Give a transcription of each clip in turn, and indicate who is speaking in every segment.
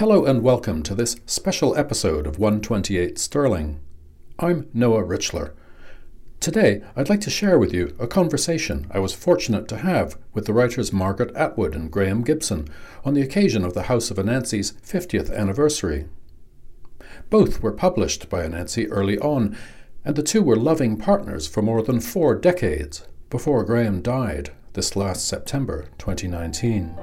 Speaker 1: Hello and welcome to this special episode of 128 Sterling. I'm Noah Richler. Today, I'd like to share with you a conversation I was fortunate to have with the writers Margaret Atwood and Graeme Gibson on the occasion of the House of Anansi's 50th anniversary. Both were published by Anansi early on, and the two were loving partners for more than four decades before Graeme died this last September 2019.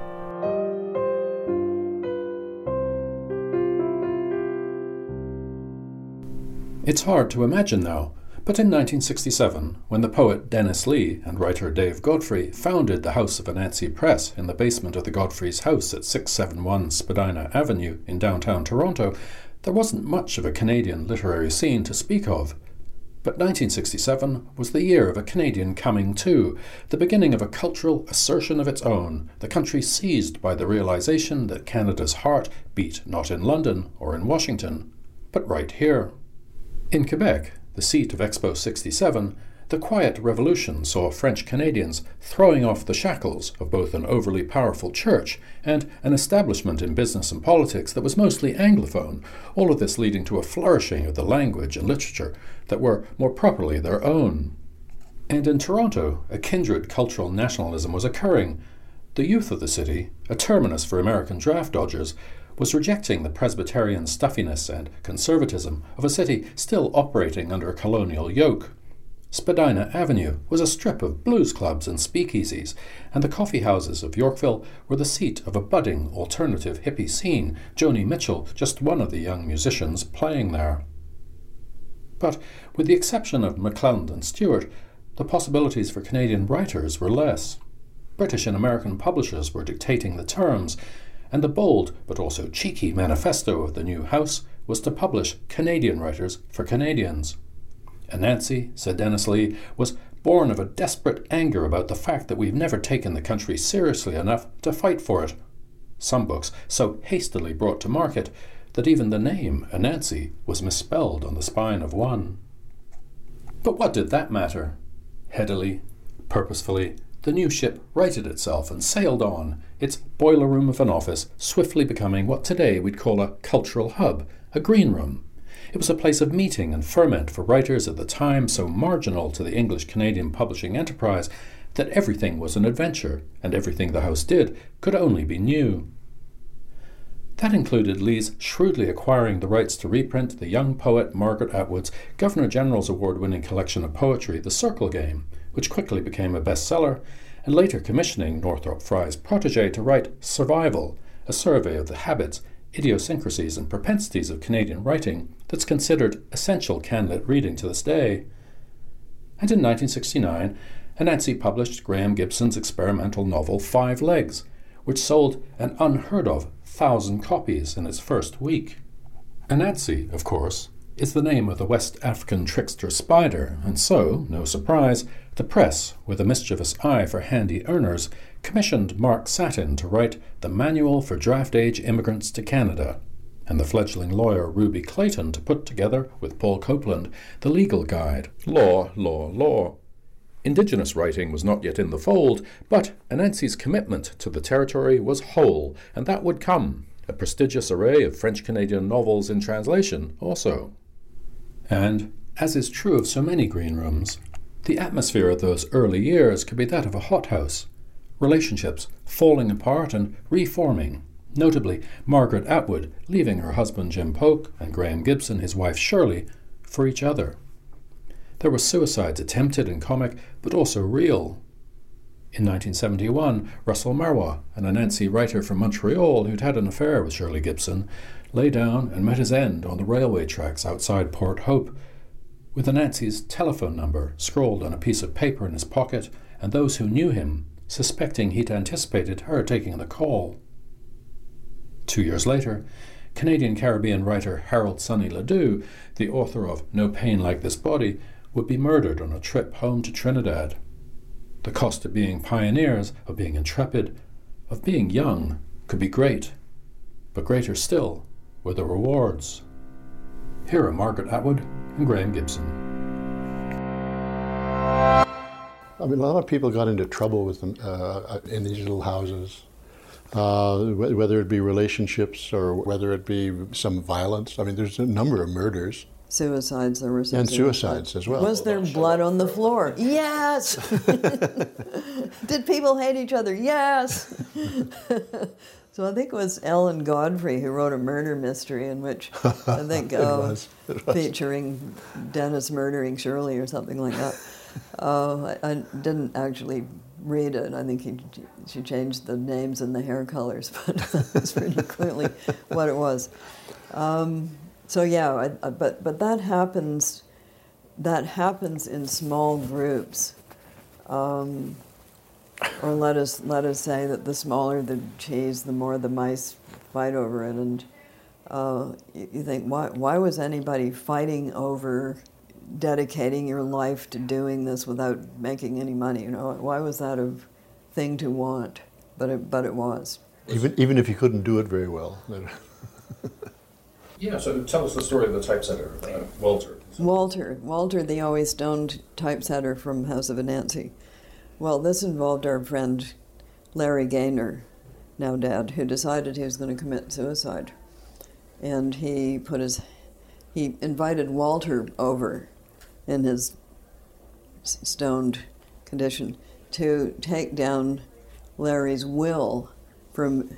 Speaker 1: It's hard to imagine now, but in 1967, when the poet Dennis Lee and writer Dave Godfrey founded the House of Anansi Press in the basement of the Godfrey's house at 671 Spadina Avenue in downtown Toronto, there wasn't much of a Canadian literary scene to speak of. But 1967 was the year of a Canadian coming to, the beginning of a cultural assertion of its own, the country seized by the realization that Canada's heart beat not in London or in Washington, but right here. In Quebec, the seat of Expo 67, the quiet revolution saw French Canadians throwing off the shackles of both an overly powerful church and an establishment in business and politics that was mostly Anglophone, all of this leading to a flourishing of the language and literature that were more properly their own. And in Toronto, a kindred cultural nationalism was occurring. The youth of the city, a terminus for American draft dodgers, was rejecting the Presbyterian stuffiness and conservatism of a city still operating under a colonial yoke. Spadina Avenue was a strip of blues clubs and speakeasies, and the coffee houses of Yorkville were the seat of a budding alternative hippie scene, Joni Mitchell just one of the young musicians playing there. But with the exception of McClelland and Stewart, the possibilities for Canadian writers were less. British and American publishers were dictating the terms, and the bold but also cheeky manifesto of the new House was to publish Canadian writers for Canadians. Anansi, said Dennis Lee, was born of a desperate anger about the fact that we've never taken the country seriously enough to fight for it. Some books so hastily brought to market that even the name Anansi was misspelled on the spine of one. But what did that matter? Headily, purposefully, the new ship righted itself and sailed on, its boiler room of an office swiftly becoming what today we'd call a cultural hub, a green room. It was a place of meeting and ferment for writers at the time so marginal to the English Canadian publishing enterprise that everything was an adventure, and everything the house did could only be new. That included Lee's shrewdly acquiring the rights to reprint the young poet Margaret Atwood's Governor General's award winning collection of poetry, The Circle Game, which quickly became a bestseller, and later commissioning Northrop Frye's protege to write Survival, a survey of the habits, idiosyncrasies, and propensities of Canadian writing that's considered essential Canlit reading to this day. And in 1969, Anansi published Graeme Gibson's experimental novel Five Legs, which sold an unheard of thousand copies in its first week. Anansi, of course, is the name of the West African trickster spider, and so, no surprise, the press, with a mischievous eye for handy earners, commissioned Mark Satin to write the Manual for Draft Age Immigrants to Canada, and the fledgling lawyer Ruby Clayton to put together, with Paul Copeland, the legal guide Law, Law, Law. Indigenous writing was not yet in the fold, but Anansi's commitment to the territory was whole, and that would come. A prestigious array of French Canadian novels in translation, also. And, as is true of so many green rooms, the atmosphere of those early years could be that of a hothouse. Relationships falling apart and reforming. Notably, Margaret Atwood leaving her husband Jim Polk and Graeme Gibson, his wife Shirley, for each other. There were suicides attempted and comic, but also real. In 1971, Russell Marois, an Anansi writer from Montreal who'd had an affair with Shirley Gibson, lay down and met his end on the railway tracks outside Port Hope, with Anansi's telephone number scrawled on a piece of paper in his pocket, and those who knew him suspecting he'd anticipated her taking the call. Two years later, Canadian Caribbean writer Harold Sonny Ladoo, the author of No Pain Like This Body, would be murdered on a trip home to Trinidad. The cost of being pioneers, of being intrepid, of being young, could be great, but greater still were the rewards. Here are Margaret Atwood and Graeme Gibson.
Speaker 2: I mean, a lot of people got into trouble with them uh, in these little houses. uh, whether it be relationships or whether it be some violence. I mean, there's a number of murders.
Speaker 3: Suicides, there were some
Speaker 2: And suicides as well.
Speaker 3: Was there blood on the floor? Yes. Did people hate each other? Yes. so I think it was Ellen Godfrey who wrote a murder mystery in which I think
Speaker 2: It
Speaker 3: uh,
Speaker 2: was. Was.
Speaker 3: featuring Dennis murdering Shirley or something like that. Uh, I, I didn't actually read it. I think he, she changed the names and the hair colors, but that's pretty clearly what it was. Um, so yeah, I, I, but but that happens. That happens in small groups, um, or let us let us say that the smaller the cheese, the more the mice fight over it, and uh, you, you think why why was anybody fighting over dedicating your life to doing this without making any money? You know, why was that a thing to want? But it but it was.
Speaker 2: Even, even if you couldn't do it very well.
Speaker 1: Yeah, so tell us the story of the typesetter, uh, Walter.
Speaker 3: Walter, Walter, the always stoned typesetter from House of Anansi. Well, this involved our friend Larry Gaynor, now dead, who decided he was going to commit suicide. And he put his, he invited Walter over in his stoned condition to take down Larry's will from,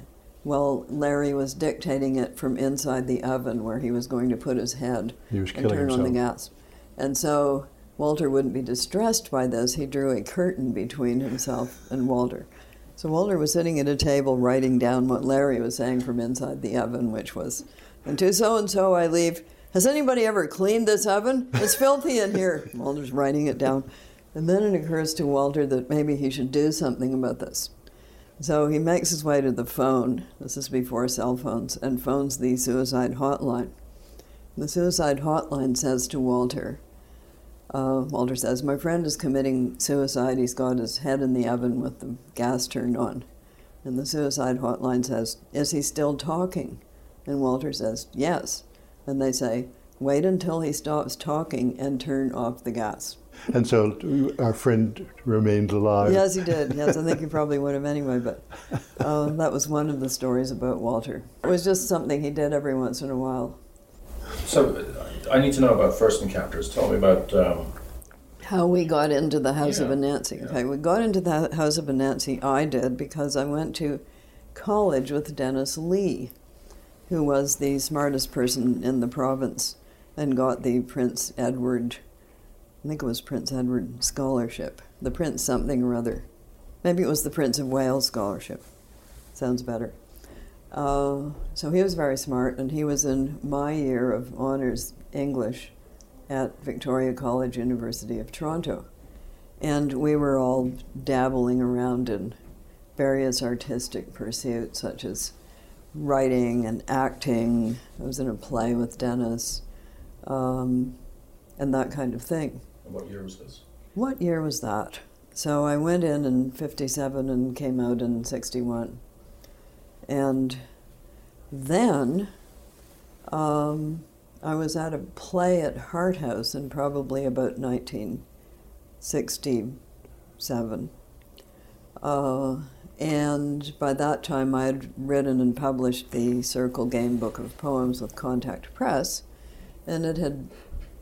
Speaker 3: well, Larry was dictating it from inside the oven where he was going to put his head
Speaker 2: He was
Speaker 3: and
Speaker 2: killing
Speaker 3: turn on the gas. And so Walter wouldn't be distressed by this. He drew a curtain between himself and Walter. So Walter was sitting at a table writing down what Larry was saying from inside the oven, which was, and to so and so I leave. Has anybody ever cleaned this oven? It's filthy in here. Walter's writing it down. And then it occurs to Walter that maybe he should do something about this. So he makes his way to the phone. This is before cell phones, and phones the suicide hotline. The suicide hotline says to Walter, uh, Walter says, My friend is committing suicide. He's got his head in the oven with the gas turned on. And the suicide hotline says, Is he still talking? And Walter says, Yes. And they say, Wait until he stops talking and turn off the gas.
Speaker 2: And so our friend remained alive.
Speaker 3: Yes, he did. Yes, I think he probably would have anyway, but uh, that was one of the stories about Walter. It was just something he did every once in a while.
Speaker 1: So I need to know about first encounters. Tell me about. Um,
Speaker 3: How we got into the House of
Speaker 1: Yeah,
Speaker 3: Anansi.
Speaker 1: yeah.
Speaker 3: Okay, we got into the House of Anansi, I did, because I went to college with Dennis Lee, who was the smartest person in the province and got the Prince Edward, I think it was Prince Edward Scholarship, the Prince something or other. Maybe it was the Prince of Wales Scholarship. Sounds better. Uh, so he was very smart, and he was in my year of honors English at Victoria College, University of Toronto. And we were all dabbling around in various artistic pursuits, such as writing and acting. I was in a play with Dennis, um, and that kind of thing.
Speaker 1: And what year was this?
Speaker 3: What year was that? So I went in in 57 and came out in 61. And then um, I was at a play at Hart House in probably about 1967. Uh, and by that time, I had written and published the Circle Game Book of Poems with Contact Press, and it had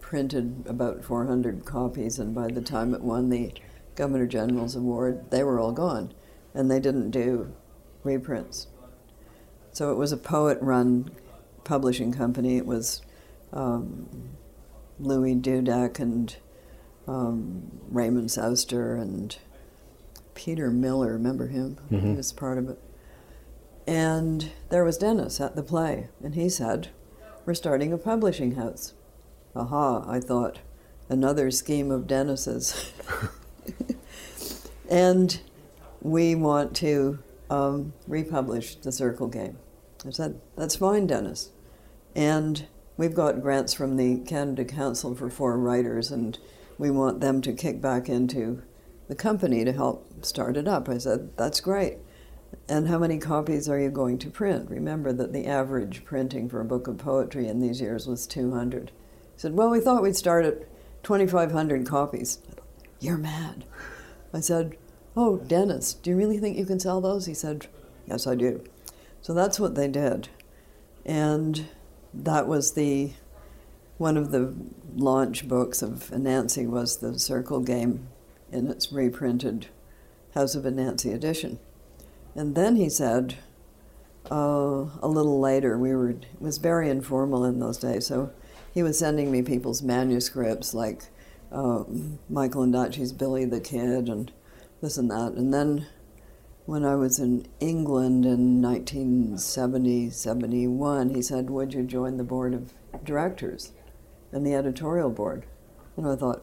Speaker 3: printed about 400 copies. And by the time it won the Governor General's Award, they were all gone, and they didn't do reprints. So it was a poet run publishing company. It was um, Louis Dudek and um, Raymond Souster and Peter Miller, remember him? He
Speaker 2: Mhm.
Speaker 3: was part of it. And there was Dennis at the play, and he said, We're starting a publishing house. Aha, I thought, another scheme of Dennis's. and we want to um, republish the Circle Game. I said, That's fine, Dennis. And we've got grants from the Canada Council for Foreign Writers, and we want them to kick back into the company to help start it up. I said, That's great. And how many copies are you going to print? Remember that the average printing for a book of poetry in these years was 200. He said, Well, we thought we'd start at 2,500 copies. You're mad. I said, Oh, Dennis, do you really think you can sell those? He said, Yes, I do. So that's what they did. And that was the one of the launch books of Anansi was the Circle Game in its reprinted House of Anansi edition. And then he said, uh, a little later, we were it was very informal in those days, so he was sending me people's manuscripts like uh, Michael Ondaatje's Billy the Kid and this and that. And then when I was in England in 1970 71, he said, Would you join the board of directors and the editorial board? And I thought,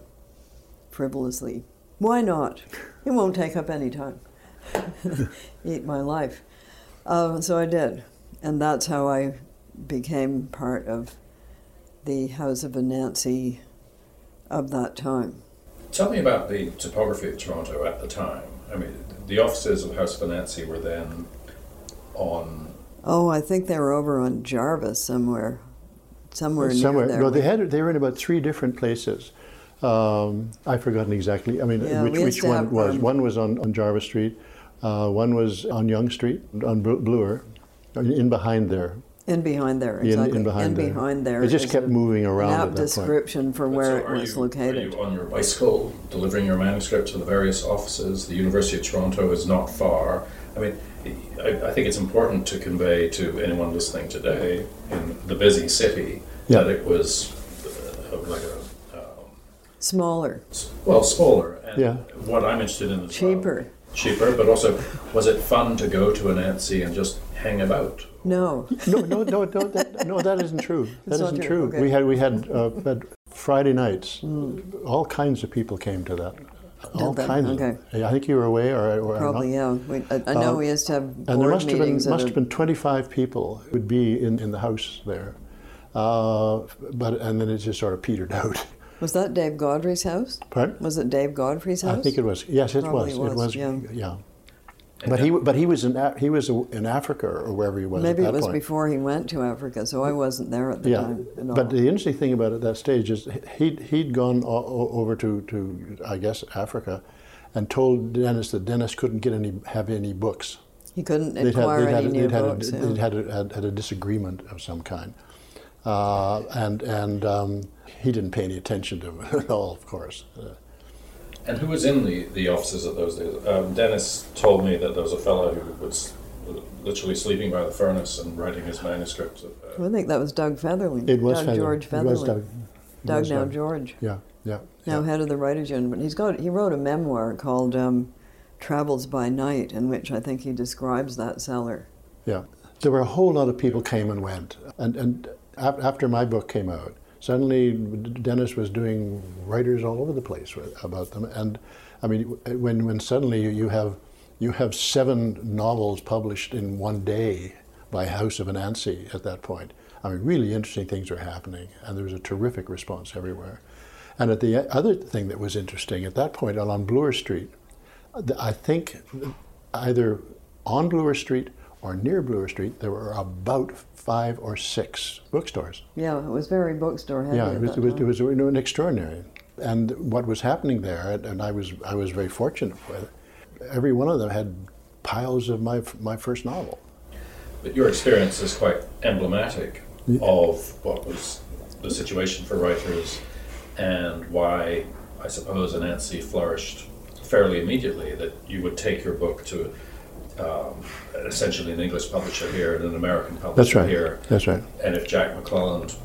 Speaker 3: frivolously, why not? It won't take up any time. Eat my life. Uh, so I did. And that's how I became part of the House of Anansi of that time.
Speaker 1: Tell me about the topography of Toronto at the time. I mean, the offices of House of Anansi were then on.
Speaker 3: Oh, I think they were over on Jarvis somewhere, somewhere,
Speaker 2: somewhere.
Speaker 3: near there.
Speaker 2: No, they had they were in about three different places. Um, I've forgotten exactly. I mean,
Speaker 3: Yeah,
Speaker 2: which, which one it was? one was on, on Jarvis Street. Uh, one was on Yonge Street on Blu- Bloor, in in behind there.
Speaker 3: In behind there,
Speaker 2: In-
Speaker 3: exactly.
Speaker 2: in behind there.
Speaker 3: behind there.
Speaker 2: It just kept
Speaker 3: a
Speaker 2: moving around
Speaker 3: Map
Speaker 2: at that point.
Speaker 3: description for
Speaker 1: But
Speaker 3: where
Speaker 1: so
Speaker 3: it was
Speaker 1: you,
Speaker 3: located.
Speaker 1: Are you on your bicycle delivering your manuscript to the various offices? The University of Toronto is not far. I mean, I, I think it's important to convey to anyone listening today in the busy city
Speaker 2: Yeah.
Speaker 1: that it was uh, like a um,
Speaker 3: Smaller,
Speaker 1: well smaller. And
Speaker 2: Yeah.
Speaker 1: What I'm interested in is well,
Speaker 3: cheaper.
Speaker 1: cheaper, but also was it fun to go to Anansi and just hang about?
Speaker 3: No,
Speaker 2: No, no, no, no, that, no, that isn't true. That
Speaker 3: not
Speaker 2: isn't
Speaker 3: true,
Speaker 2: true.
Speaker 3: okay.
Speaker 2: We had we had, uh, had Friday nights. All kinds of people came to that. All kinds.
Speaker 3: Okay.
Speaker 2: Of, I think you were away, or, or
Speaker 3: probably yeah. We, I, I know
Speaker 2: Uh,
Speaker 3: we used to have
Speaker 2: And there must have been must have been 25 people would be in, in the house there, uh, but and then it just sort of petered out.
Speaker 3: Was that Dave Godfrey's house?
Speaker 2: Pardon?
Speaker 3: Was it Dave Godfrey's house?
Speaker 2: I think it was. Yes, it
Speaker 3: Probably
Speaker 2: was. It
Speaker 3: was,
Speaker 2: was.
Speaker 3: yeah.
Speaker 2: But he but he was in he was in Africa or wherever he was.
Speaker 3: Maybe
Speaker 2: at
Speaker 3: it
Speaker 2: that
Speaker 3: was
Speaker 2: point.
Speaker 3: before he went to Africa, so I wasn't there at the
Speaker 2: Yeah,
Speaker 3: time. at all.
Speaker 2: but the interesting thing about it at that stage is he'd, he'd gone o- o- over to, to, I guess, Africa and told Dennis that Dennis couldn't get any, have any books.
Speaker 3: he couldn't
Speaker 2: They'd had,
Speaker 3: acquire
Speaker 2: they'd had,
Speaker 3: any new
Speaker 2: they'd had,
Speaker 3: books.
Speaker 2: a,
Speaker 3: yeah.
Speaker 2: they'd had, a, had, had a disagreement of some kind. Uh, and and um, he didn't pay any attention to it at all, of course. Uh,
Speaker 1: And who was in the, the offices at those days? Um, Dennis told me that there was a fellow who was literally sleeping by the furnace and writing his manuscript. Uh,
Speaker 3: I think that was Doug Fetherling.
Speaker 2: it was
Speaker 3: Doug
Speaker 2: Feather-
Speaker 3: George
Speaker 2: it
Speaker 3: Fetherling.
Speaker 2: was Doug. It
Speaker 3: Doug
Speaker 2: was
Speaker 3: now
Speaker 2: Doug.
Speaker 3: George.
Speaker 2: Yeah, yeah.
Speaker 3: Now
Speaker 2: yeah.
Speaker 3: head of the writers' union, but he's got he wrote a memoir called um, "Travels by Night," in which I think he describes that cellar.
Speaker 2: Yeah, there were a whole lot of people came and went, and and after my book came out, suddenly Dennis was doing writers all over the place with, about them, and I mean when when suddenly you, have you have seven novels published in one day by House of Anansi at that point. I mean, really interesting things are happening, and there was a terrific response everywhere. And at the other thing that was interesting at that point, on Bloor Street, I think either on Bloor Street or near Bloor Street, there were about five or six bookstores.
Speaker 3: Yeah, it was very bookstore heavy.
Speaker 2: Yeah, it was,
Speaker 3: that
Speaker 2: it was,
Speaker 3: time.
Speaker 2: it was you know, an extraordinary. And what was happening there, and- and I was I was very fortunate with, every one of them had piles of my my first novel.
Speaker 1: but your experience is quite emblematic of what was the situation for writers and why I suppose Anansi flourished fairly immediately. That you would take your book to um, essentially an English publisher here and an American publisher
Speaker 2: That's right.
Speaker 1: here,
Speaker 2: That's right.
Speaker 1: and if Jack McClelland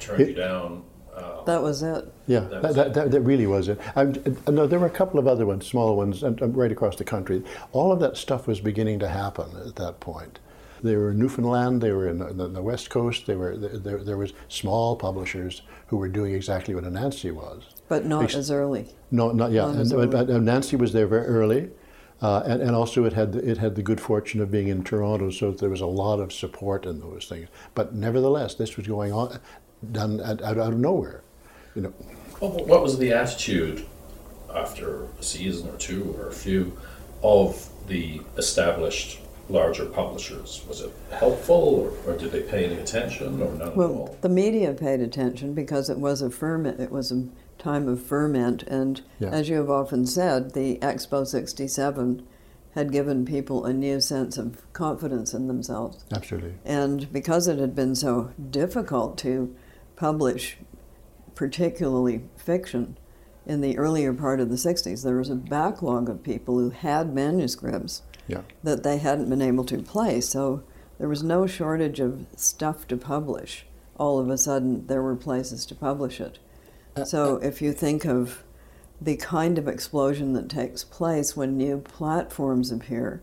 Speaker 1: turned
Speaker 2: It-
Speaker 1: you down. Um,
Speaker 3: That was it.
Speaker 2: Yeah,
Speaker 1: That
Speaker 2: that,
Speaker 1: was
Speaker 2: that,
Speaker 1: it.
Speaker 2: that, that really was it. I'm, uh, no, there were a couple of other ones, small ones, and, and right across the country. All of that stuff was beginning to happen at that point. They were in Newfoundland. They were in the, the, the West Coast. They were there, there was small publishers who were doing exactly what Anansi was.
Speaker 3: But not
Speaker 2: Ex-
Speaker 3: as early.
Speaker 2: No, not yeah.
Speaker 3: Not
Speaker 2: And,
Speaker 3: as
Speaker 2: but-
Speaker 3: early.
Speaker 2: but Anansi was there very early, uh, and, and also it had the, it had the good fortune of being in Toronto, so there was a lot of support in those things. But nevertheless, this was going on, done out, out of nowhere, you know.
Speaker 1: What, what was the attitude after a season or two or a few of the established larger publishers? Was it helpful or, or did they pay any attention or none at
Speaker 3: Well,
Speaker 1: all?
Speaker 3: the media paid attention because it was a ferment. It was a time of ferment, and
Speaker 2: Yeah.
Speaker 3: as you have often said, the Expo '67 had given people a new sense of confidence in themselves.
Speaker 2: Absolutely.
Speaker 3: And because it had been so difficult to publish, particularly fiction, in the earlier part of the 60s, there was a backlog of people who had manuscripts
Speaker 2: Yeah.
Speaker 3: that they hadn't been able to play. So there was no shortage of stuff to publish. All of a sudden, there were places to publish it. Uh, so uh, if you think of the kind of explosion that takes place when new platforms appear,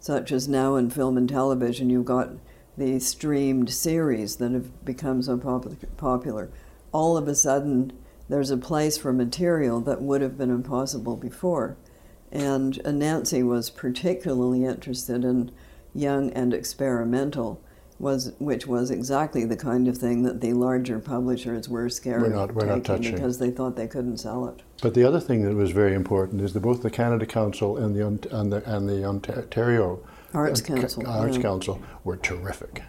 Speaker 3: such as now in film and television, you've got the streamed series that have become so pop- popular. All of a sudden, there's a place for material that would have been impossible before. And uh, Anansi was particularly interested in young and experimental, was which was exactly the kind of thing that the larger publishers were scared
Speaker 2: We're
Speaker 3: of
Speaker 2: not- we're not
Speaker 3: taking because they thought they couldn't sell it.
Speaker 2: But the other thing that was very important is that both the Canada Council and the and the, and the Ontario
Speaker 3: Arts
Speaker 2: uh,
Speaker 3: Council,
Speaker 2: Arts
Speaker 3: yeah.
Speaker 2: Council were terrific.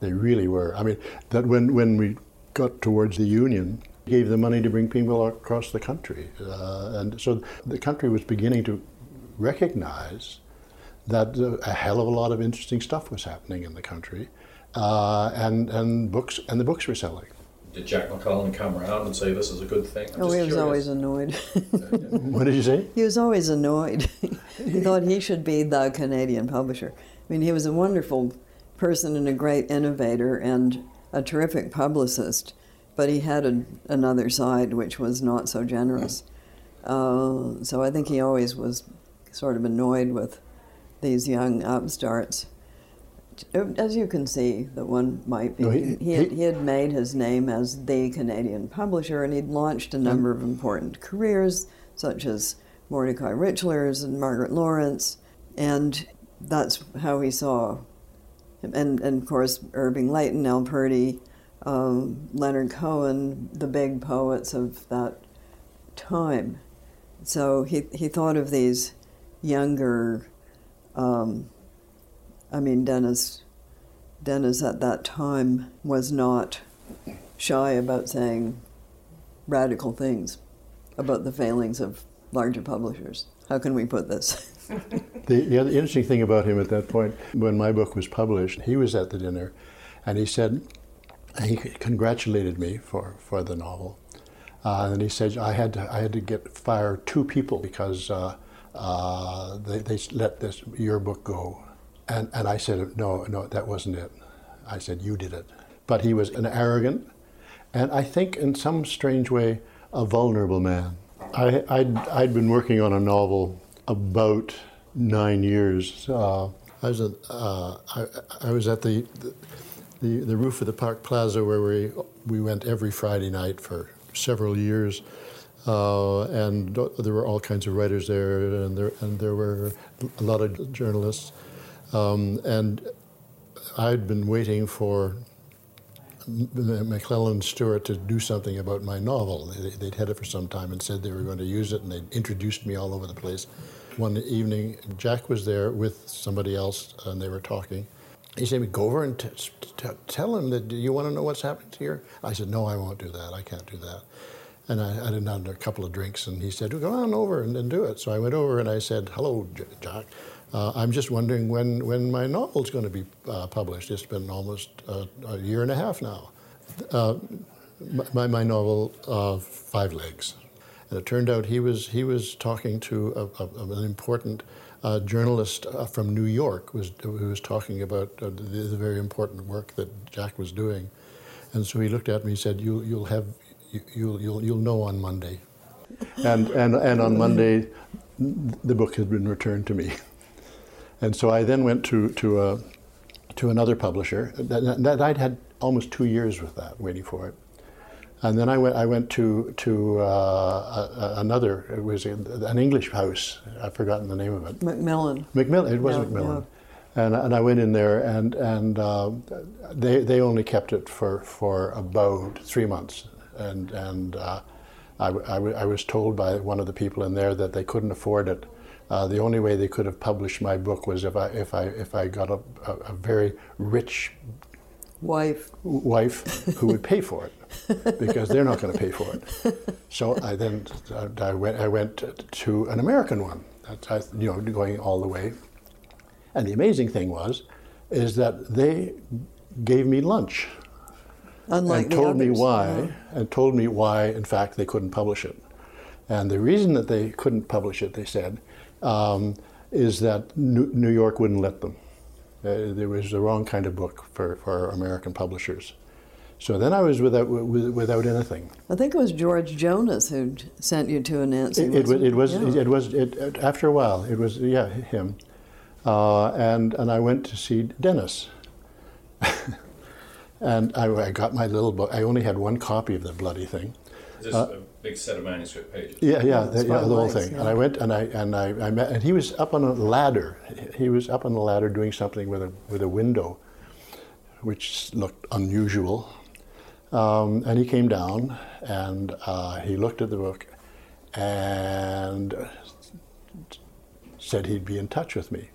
Speaker 2: They really were. I mean, that when when we got towards the union, gave the money to bring people across the country, uh, and so the country was beginning to recognize that uh, a hell of a lot of interesting stuff was happening in the country, uh, and and books and the books were selling.
Speaker 1: Did Jack McClelland come around and say this is a good thing? I'm
Speaker 3: Oh,
Speaker 1: just
Speaker 3: he was
Speaker 1: curious.
Speaker 3: always annoyed.
Speaker 2: What did you say?
Speaker 3: he was always annoyed. he thought he should be the Canadian publisher. I mean, he was a wonderful person and a great innovator and a terrific publicist, but he had a, another side which was not so generous. Uh, so I think he always was sort of annoyed with these young upstarts. As you can see, that one might be.
Speaker 2: No,
Speaker 3: he,
Speaker 2: he-
Speaker 3: had,
Speaker 2: he-
Speaker 3: he had made his name as the Canadian publisher, and he'd launched a number of important careers, such as Mordecai Richlers and Margaret Laurence, and that's how he saw him. And, and of course, Irving Layton, Al Purdy, um, Leonard Cohen, the big poets of that time. So he, he thought of these younger, um, I mean, Dennis, Dennis at that time was not shy about saying radical things about the failings of larger publishers. How can we put this?
Speaker 2: The, the other interesting thing about him at that point, when my book was published, he was at the dinner, and he said, he congratulated me for, for the novel, uh, and he said I had to I had to get fire two people because uh, uh, they, they let this your book go, and and I said no no that wasn't it, I said you did it, but he was an arrogant, and I think in some strange way a vulnerable man. I, I'd, I'd been working on a novel about nine years. Uh, I was at, uh, I, I was at the, the the roof of the Park Plaza where we we went every Friday night for several years, uh, and there were all kinds of writers there, and there and there were a lot of journalists, um, and I'd been waiting for McClelland Stewart to do something about my novel. They- They'd had it for some time and said they were going to use it, and they introduced me all over the place. One evening, Jack was there with somebody else, and they were talking. He said, "Go over and t- t- tell him that. You want to know what's happened here?" I said, "No, I won't do that. I can't do that." And I, I had had a couple of drinks, and he said, "Go on over and, and do it." So I went over and I said, "Hello, J- Jack. Uh, I'm just wondering when when my novel's going to be uh, published. It's been almost uh, a year and a half now. Uh, my, my novel, uh, Five Legs." And it turned out he was he was talking to a, a, an important uh, journalist uh, from New York was who was talking about uh, the, the very important work that Jack was doing, and so he looked at me and said, "You you'll have you, you'll you'll you'll know on Monday," and and and on Monday, the book had been returned to me, and so I then went to to a to another publisher. That, that I'd had almost two years with that, waiting for it. And then I went. I went to to uh, another. It was in- an English house. I've forgotten the name of it.
Speaker 3: Macmillan.
Speaker 2: Macmillan. It was
Speaker 3: Yeah,
Speaker 2: Macmillan. And, and I went in there, and and uh, they they only kept it for, for about three months, and and uh, I, w- I w- I was told by one of the people in there that they couldn't afford it. Uh, the only way they could have published my book was if I if I if I got a, a, a very rich
Speaker 3: Wife.
Speaker 2: wife who would pay for it because they're not going to pay for it. So I then I went I went to an American one, that's you know going all the way. And the amazing thing was, is that they gave me lunch
Speaker 3: Unlike
Speaker 2: and told me why,
Speaker 3: Yeah.
Speaker 2: and told me why, in fact, they couldn't publish it. And the reason that they couldn't publish it, they said, um, is that New, New York wouldn't let them. Uh, there was the wrong kind of book for, for American publishers. So then I was without, without anything.
Speaker 3: I think it was George Jonas who sent you to Anansi.
Speaker 2: It, it, was- it was,
Speaker 3: Yeah.
Speaker 2: it was, it, it- after a while, it was, yeah, him. Uh, and, and I went to see Dennis. and I, I got my little book. I only had one copy of the bloody thing.
Speaker 1: Is this a big set of manuscript pages?
Speaker 2: Yeah, yeah, the, yeah, the whole
Speaker 3: was,
Speaker 2: thing. And. I went and I and I, I met, and he was up on a ladder. He was up on the ladder doing something with a with a window, which looked unusual. Um, and he came down and uh, he looked at the book, and said he'd be in touch with me.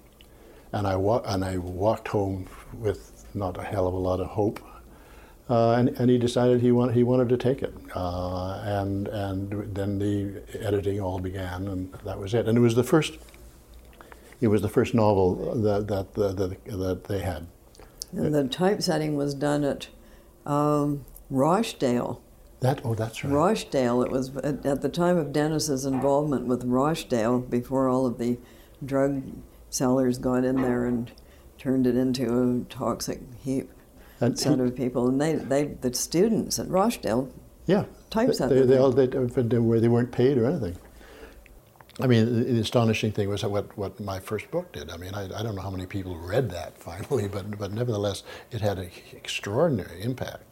Speaker 2: And I wa- and I walked home with not a hell of a lot of hope. Uh, and, and he decided he, want, he wanted to take it. Uh, and, and then the editing all began, and that was it. And it was the first, it was the first novel that, that, that, that they had.
Speaker 3: And the typesetting was done at um, Rochdale.
Speaker 2: That, oh, that's right.
Speaker 3: Rochdale. It was at, at the time of Dennis's involvement with Rochdale, before all of the drug sellers got in there and turned it into a toxic heap
Speaker 2: And
Speaker 3: set
Speaker 2: he-
Speaker 3: of people. And they, they, the students at Rochdale,
Speaker 2: Yeah.
Speaker 3: Typeset
Speaker 2: They,
Speaker 3: it
Speaker 2: they, all, uh, they, they, were- they weren't paid or anything. I mean, the, the astonishing thing was what, what my first book did. I mean, I, I don't know how many people read that finally, but, but nevertheless, it had an extraordinary impact.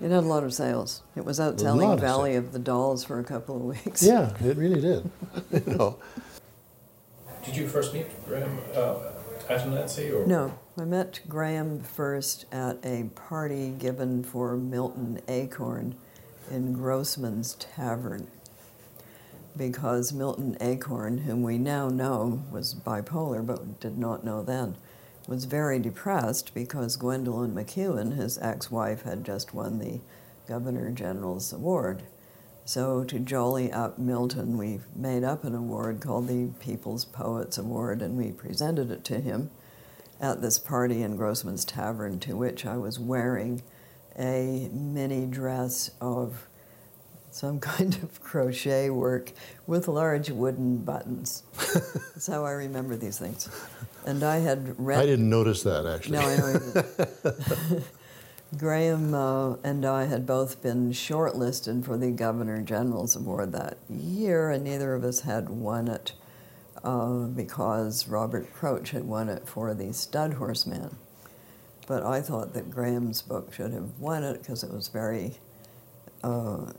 Speaker 3: It had a lot of sales. It was
Speaker 2: lot
Speaker 3: outselling
Speaker 2: of
Speaker 3: Valley
Speaker 2: sales.
Speaker 3: of the Dolls for a couple of weeks.
Speaker 2: Yeah, it really did. you know.
Speaker 1: Did you first meet Graeme uh, at Anansi? Or?
Speaker 3: No, I met Graeme first at a party given for Milton Acorn in Grossman's Tavern. Because Milton Acorn, whom we now know was bipolar but did not know then, was very depressed because Gwendolyn MacEwen, his ex wife, had just won the Governor General's Award. So, to jolly up Milton, we made up an award called the People's Poets Award and we presented it to him at this party in Grossman's Tavern, to which I was wearing a mini dress of some kind of crochet work with large wooden buttons. That's how I remember these things. And I had read.
Speaker 2: I didn't notice that actually.
Speaker 3: No, I know didn't. Graeme uh, and I had both been shortlisted for the Governor General's Award that year, and neither of us had won it uh, because Robert Kroetsch had won it for the Studhorse Man. But I thought that Graeme's book should have won it because it was very uh,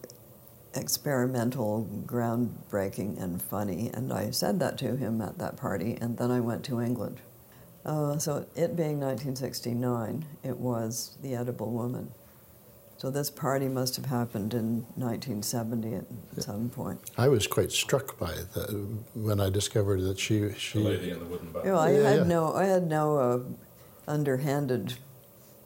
Speaker 3: experimental, groundbreaking, and funny. And I said that to him at that party, and then I went to England. Uh, so it being 1969, it was The Edible Woman. So this party must have happened in 1970 at some point.
Speaker 2: I was quite struck by it uh, when I discovered that she
Speaker 1: The
Speaker 2: she.
Speaker 1: lady in the wooden
Speaker 3: You
Speaker 1: bag.
Speaker 3: know, I
Speaker 2: Yeah,
Speaker 3: had
Speaker 2: yeah.
Speaker 3: no, I had no uh, underhanded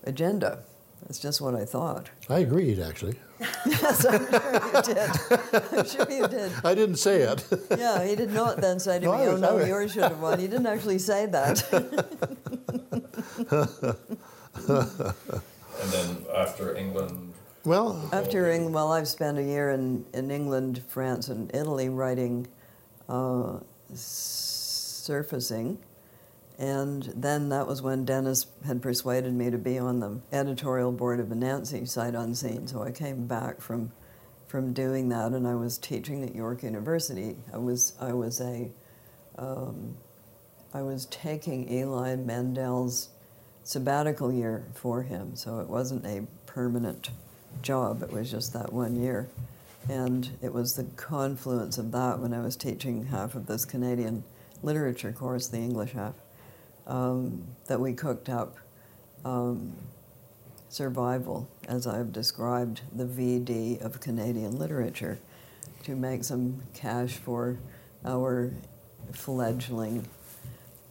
Speaker 3: agenda. That's just what I thought.
Speaker 2: I agreed actually.
Speaker 3: yes, I'm sure you did. I'm sure you did.
Speaker 2: I didn't say it.
Speaker 3: Yeah, he did not then say to
Speaker 2: No,
Speaker 3: me,
Speaker 2: I
Speaker 3: "Oh no,
Speaker 2: I was-
Speaker 3: yours should have won." He didn't actually say that.
Speaker 1: And then after England,
Speaker 2: well,
Speaker 3: After England, well, I've spent a year in, in England, France, and Italy writing uh, surfacing. And then that was when Dennis had persuaded me to be on the editorial board of Anansi Sight Unseen. So I came back from, from doing that, and I was teaching at York University. I was, I was a, um, I was taking Eli Mandel's sabbatical year for him, so it wasn't a permanent job. It was just that one year. And it was the confluence of that when I was teaching half of this Canadian literature course, the English half, um, that we cooked up um, survival, as I've described the VD of Canadian literature, to make some cash for our fledgling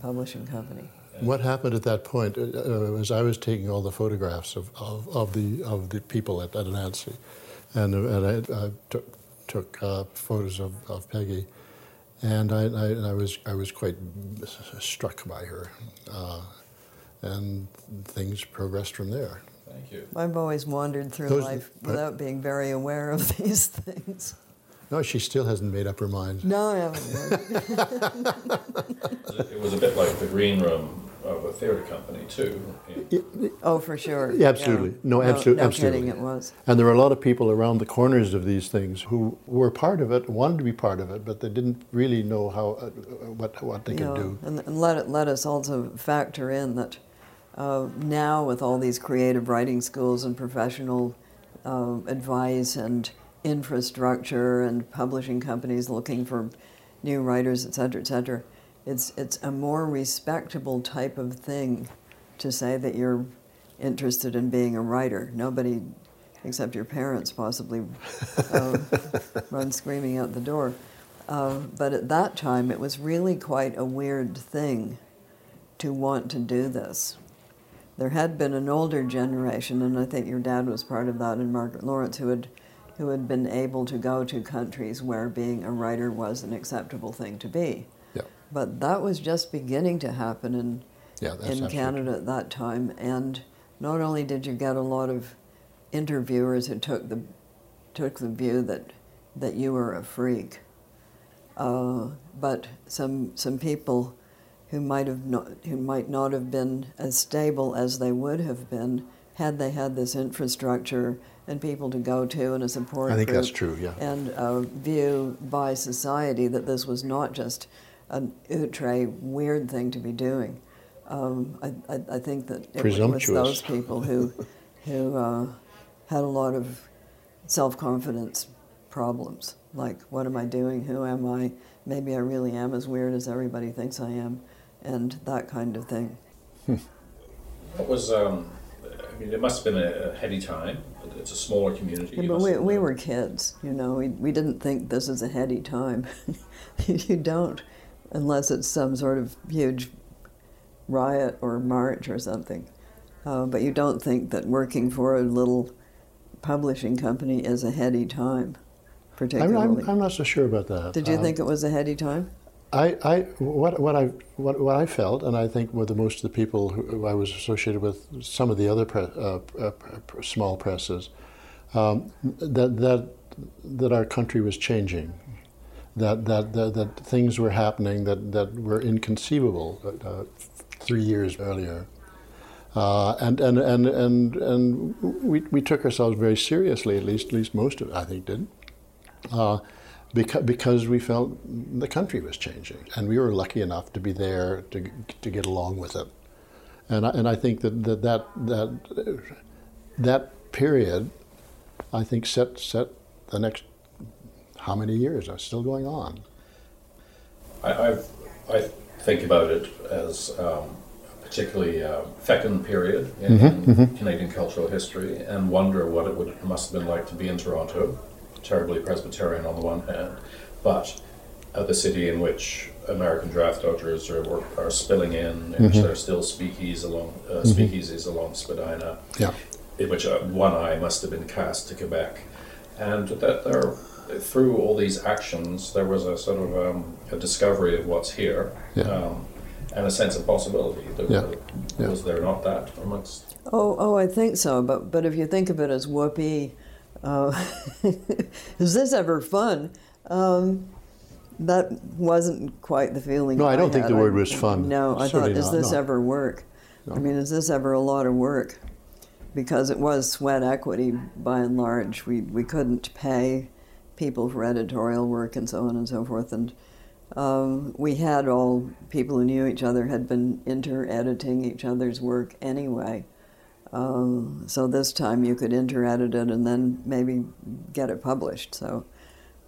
Speaker 3: publishing company.
Speaker 2: what happened at that point uh, uh, was I was taking all the photographs of, of, of the of the people at, at and, uh, and I, I took took uh, photos of, of Peggy, and I, I, I was I was quite struck by her, uh, and things progressed from there.
Speaker 1: Thank you.
Speaker 3: I've always wandered through
Speaker 2: Those-
Speaker 3: life without being very aware of these things.
Speaker 2: No, she still hasn't made up her mind.
Speaker 3: No, I haven't.
Speaker 1: It was a bit like the green room of a theatre company too.
Speaker 3: Oh, for sure.
Speaker 2: Yeah, absolutely. No, absolute-
Speaker 3: no
Speaker 2: absolutely.
Speaker 3: kidding, it was.
Speaker 2: And there were a lot of people around the corners of these things who were part of it, wanted to be part of it, but they didn't really know how uh, what what they
Speaker 3: you
Speaker 2: could
Speaker 3: know,
Speaker 2: do.
Speaker 3: And, and let, it, let us also factor in that uh, now, with all these creative writing schools and professional uh, advice and infrastructure and publishing companies looking for new writers, et cetera, et cetera, it's, it's a more respectable type of thing to say that you're interested in being a writer. Nobody, except your parents, possibly uh, run screaming out the door. Uh, but at that time, it was really quite a weird thing to want to do this. There had been an older generation, and I think your dad was part of that, and Margaret Laurence, who had, who had been able to go to countries where being a writer was an acceptable thing to be. But that was just beginning to happen in,
Speaker 2: yeah,
Speaker 3: in Canada at that time. And not only did you get a lot of interviewers who took the, took the view that, that you were a freak, uh, but some, some people who might, have not, who might not have been as stable as they would have been had they had this infrastructure and people to go to and a support
Speaker 2: I think that's true. Yeah.
Speaker 3: and a view by society that this was not just an outre weird thing to be doing. Um, I, I, I think that it was those people who, who uh, had a lot of self-confidence problems, like what am I doing, who am I, maybe I really am as weird as everybody thinks I am, and that kind of thing.
Speaker 1: What was, um, I mean, it must have been a, a heady time. It's a smaller community.
Speaker 3: Yeah, but we, we were kids, you know. We, we didn't think this is a heady time. you don't, unless it's some sort of huge riot or march or something. Uh, but you don't think that working for a little publishing company is a heady time,
Speaker 2: I'm,
Speaker 3: particularly.
Speaker 2: I'm, I'm not so sure about that.
Speaker 3: Did you
Speaker 2: Um,
Speaker 3: think it was a heady time?
Speaker 2: I, I, what, what I, what, what I felt, and I think with the, most of the people who I was associated with, some of the other pre, uh, uh, small presses, um, that, that, that our country was changing, that, that, that, that things were happening that, that were inconceivable uh, three years earlier. Uh, and, and, and, and, and we, we took ourselves very seriously, at least, at least most of it, I think, did. Uh, because, because we felt the country was changing, and we were lucky enough to be there to, to get along with it. And I, and I think that that, that that that period, I think set set the next how many years are still going on.
Speaker 1: I, I've, I think about it as um, a particularly uh, fecund period in, in Canadian cultural history and wonder what it would must have been like to be in Toronto, terribly Presbyterian on the one hand, but uh, the city in which American draft dodgers are, are spilling in, in which there are still speakeasies along, uh, speakeasies along Spadina,
Speaker 2: Yeah.
Speaker 1: in which uh, one eye must have been cast to Quebec, and that there, through all these actions, there was a sort of um, a discovery of what's here,
Speaker 2: Yeah.
Speaker 1: um, and a sense of possibility. There-
Speaker 2: Yeah. Yeah.
Speaker 1: Was there not that amongst?
Speaker 3: Oh, oh, I think so. But but if you think of it as whoopee, uh, is this ever fun? Um, that wasn't quite the feeling.
Speaker 2: No, I don't think
Speaker 3: had.
Speaker 2: the word was fun.
Speaker 3: No, I
Speaker 2: Certainly
Speaker 3: thought, is
Speaker 2: not,
Speaker 3: this
Speaker 2: no.
Speaker 3: ever work? I mean, is this ever a lot of work? Because it was sweat equity by and large. We we couldn't pay people for editorial work and so on and so forth, and um, we had all people who knew each other had been inter-editing each other's work anyway. Um, so this time you could inter-edit it and then maybe get it published. So